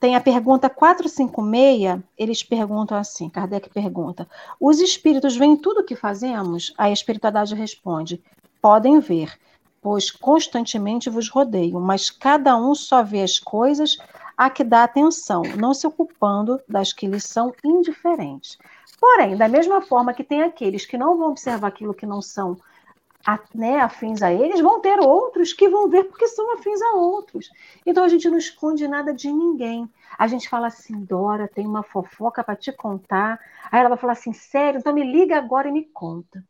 Tem a pergunta 456, eles perguntam assim, Kardec pergunta, os espíritos veem tudo o que fazemos? A espiritualidade responde, podem ver, pois constantemente vos rodeio, mas cada um só vê as coisas a que dá atenção, não se ocupando das que lhes são indiferentes. Porém, da mesma forma que tem aqueles que não vão observar aquilo que não são a, né, afins a eles, vão ter outros que vão ver porque são afins a outros. Então a gente não esconde nada de ninguém. A gente fala assim, Dora, tem uma fofoca para te contar. Aí ela vai falar assim, sério, então me liga agora e me conta.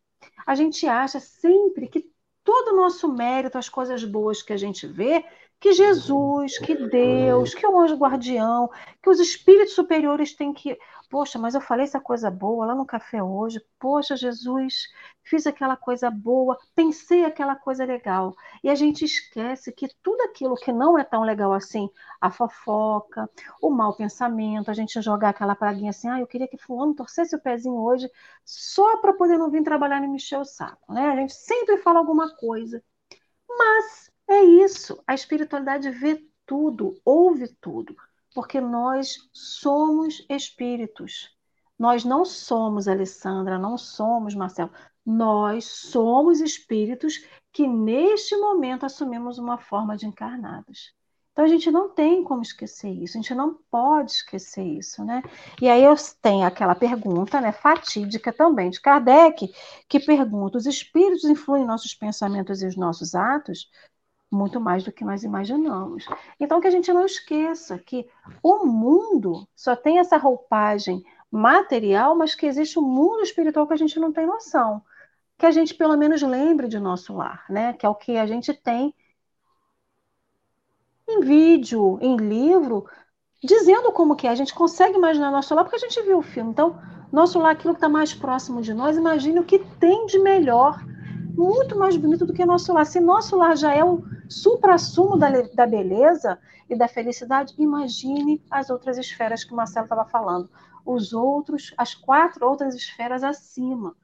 A gente acha sempre que todo o nosso mérito, as coisas boas que a gente vê, que Jesus, que Deus, que o anjo guardião, que os espíritos superiores têm que Poxa, mas eu falei essa coisa boa lá no café hoje. Poxa, Jesus, fiz aquela coisa boa, pensei aquela coisa legal. E a gente esquece que tudo aquilo que não é tão legal assim, a fofoca, o mau pensamento, a gente jogar aquela praguinha assim, ah, eu queria que fulano torcesse o pezinho hoje só para poder não vir trabalhar e me encher o saco, né? A gente sempre fala alguma coisa. Mas é isso, a espiritualidade vê tudo, ouve tudo porque nós somos espíritos. Nós não somos Alessandra, não somos Marcelo. Nós somos espíritos que neste momento assumimos uma forma de encarnados. Então a gente não tem como esquecer isso, a gente não pode esquecer isso, né? E aí eu tenho aquela pergunta, né, fatídica também de Kardec, que pergunta: os espíritos influem em nossos pensamentos e os nossos atos? Muito mais do que nós imaginamos. Então, que a gente não esqueça que o mundo só tem essa roupagem material, mas que existe um mundo espiritual que a gente não tem noção. Que a gente pelo menos lembre de nosso lar, né? Que é o que a gente tem em vídeo, em livro, dizendo como que é. A gente consegue imaginar nosso lar porque a gente viu o filme. Então, nosso lar, aquilo que está mais próximo de nós, imagine o que tem de melhor, muito mais bonito do que nosso lar. Se nosso lar já é o supra-sumo da, da beleza e da felicidade, imagine as outras esferas que o Marcelo estava falando. Os outros, as quatro outras esferas acima.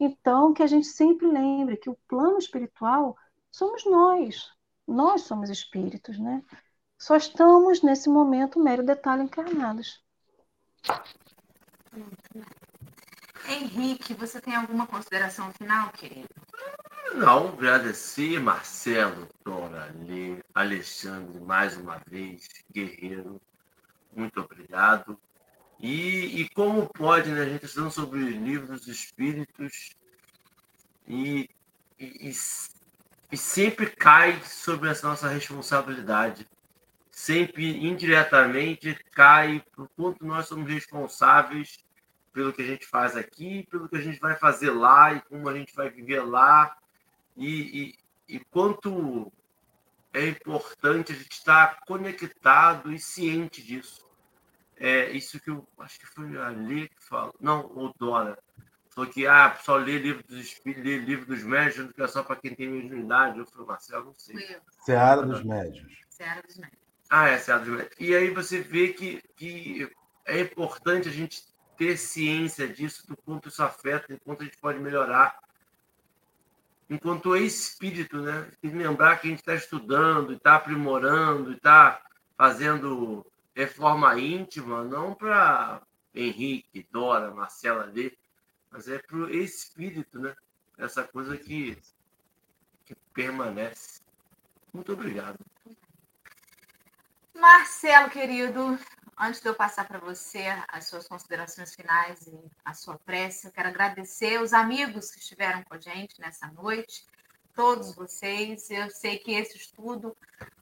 Então, que a gente sempre lembre que o plano espiritual somos nós. Nós somos espíritos, né? Só estamos, nesse momento, mero detalhe encarnados. Henrique, você tem alguma consideração final, querido? Não, agradecer Marcelo, Dora, Alexandre, mais uma vez, Guerreiro, muito obrigado. E, e como pode, né, a gente estudando sobre os livros dos espíritos e, e, e sempre cai sobre essa nossa responsabilidade. Sempre indiretamente cai por quanto nós somos responsáveis pelo que a gente faz aqui, pelo que a gente vai fazer lá e como a gente vai viver lá e, e, e quanto é importante a gente estar conectado e ciente disso. É isso que eu acho que foi a Lê que falou, não, o Dora, falou que ah, só ler livro dos espíritos, ler livro dos médios, que é só para quem tem mediunidade. Eu falei, Marcelo, não sei. Seara dos médios. Seara dos médios. Ah, é, Seara dos médios. E aí você vê que, que é importante a gente ter ciência disso, do quanto isso afeta, do quanto a gente pode melhorar enquanto espírito, né? Tem que lembrar que a gente está estudando, está aprimorando, está fazendo reforma íntima, não para Henrique, Dora, Marcela ler, mas é para o espírito, né? Essa coisa que, que permanece. Muito obrigado. Marcelo, querido, Antes de eu passar para você as suas considerações finais e a sua prece, eu quero agradecer os amigos que estiveram com a gente nessa noite, todos vocês. Eu sei que esse estudo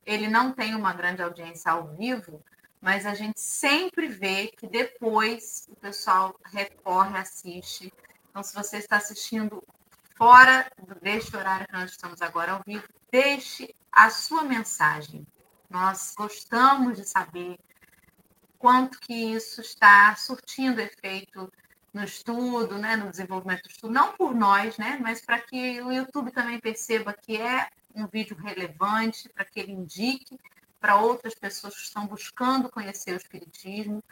ele não tem uma grande audiência ao vivo, mas a gente sempre vê que depois o pessoal recorre, assiste. Então, se você está assistindo fora deste horário que nós estamos agora ao vivo, deixe a sua mensagem. Nós gostamos de saber quanto que isso está surtindo efeito no estudo, né, no desenvolvimento do estudo, não por nós, né, mas para que o YouTube também perceba que é um vídeo relevante, para que ele indique para outras pessoas que estão buscando conhecer o Espiritismo.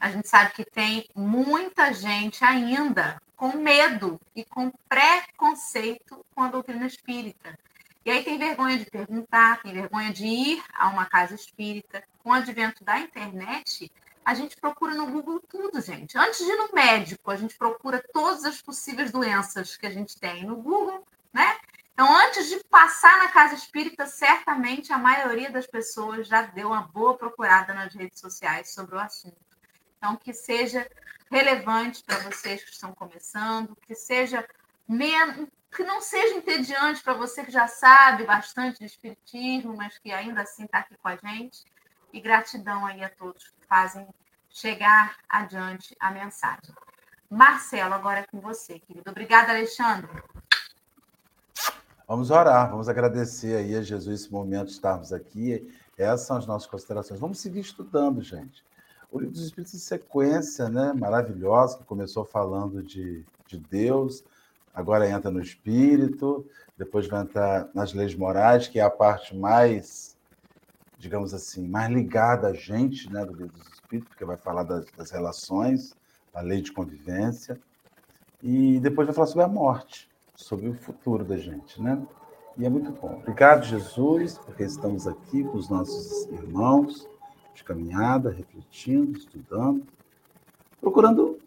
A gente sabe que tem muita gente ainda com medo e com preconceito com a doutrina espírita. E aí tem vergonha de perguntar, tem vergonha de ir a uma casa espírita. Com o advento da internet, a gente procura no Google tudo, gente. Antes de ir no médico, a gente procura todas as possíveis doenças que a gente tem no Google, né? Então, antes de passar na casa espírita, certamente a maioria das pessoas já deu uma boa procurada nas redes sociais sobre o assunto. Então, que seja relevante para vocês que estão começando, que seja menos, que não seja entediante para você que já sabe bastante de espiritismo, mas que ainda assim está aqui com a gente. E gratidão aí a todos que fazem chegar adiante a mensagem. Marcelo, agora é com você, querido. Obrigada, Alexandre. Vamos orar, vamos agradecer aí a Jesus esse momento de estarmos aqui. Essas são as nossas considerações. Vamos seguir estudando, gente. o livro dos Espíritos de sequência, né? Maravilhosa, que começou falando de, de Deus, agora entra no Espírito, depois vai entrar nas leis morais, que é a parte mais, digamos assim, mais ligada a gente, né? Do livro dos Espíritos, porque vai falar das, das relações, a lei de convivência, e depois vai falar sobre a morte, sobre o futuro da gente, né? E é muito bom. Obrigado, Jesus, porque estamos aqui com os nossos irmãos de caminhada, refletindo, estudando, procurando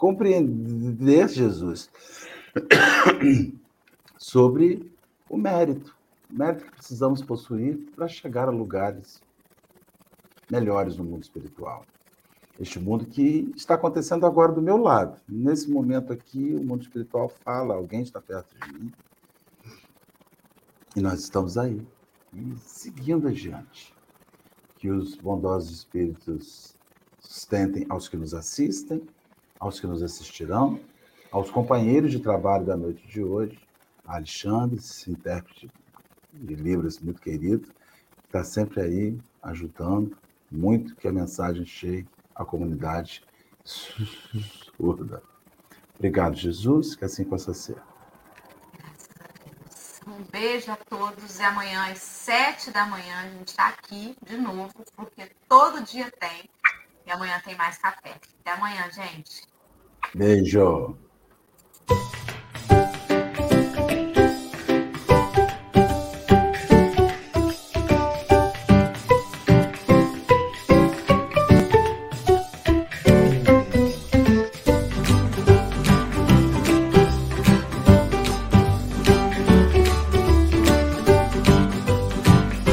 compreender Jesus sobre o mérito, o mérito que precisamos possuir para chegar a lugares melhores no mundo espiritual. Este mundo que está acontecendo agora do meu lado. Nesse momento aqui, o mundo espiritual fala, alguém está perto de mim, e nós estamos aí, seguindo adiante. Que os bondosos espíritos sustentem aos que nos assistem, aos que nos assistirão, aos companheiros de trabalho da noite de hoje, Alexandre, esse intérprete de livros muito querido, que está sempre aí ajudando muito que a mensagem chegue à comunidade surda. Obrigado, Jesus, que assim possa ser. Um beijo a todos e amanhã às sete da manhã a gente está aqui de novo, porque todo dia tem. E amanhã tem mais café. Até amanhã, gente. Beijo.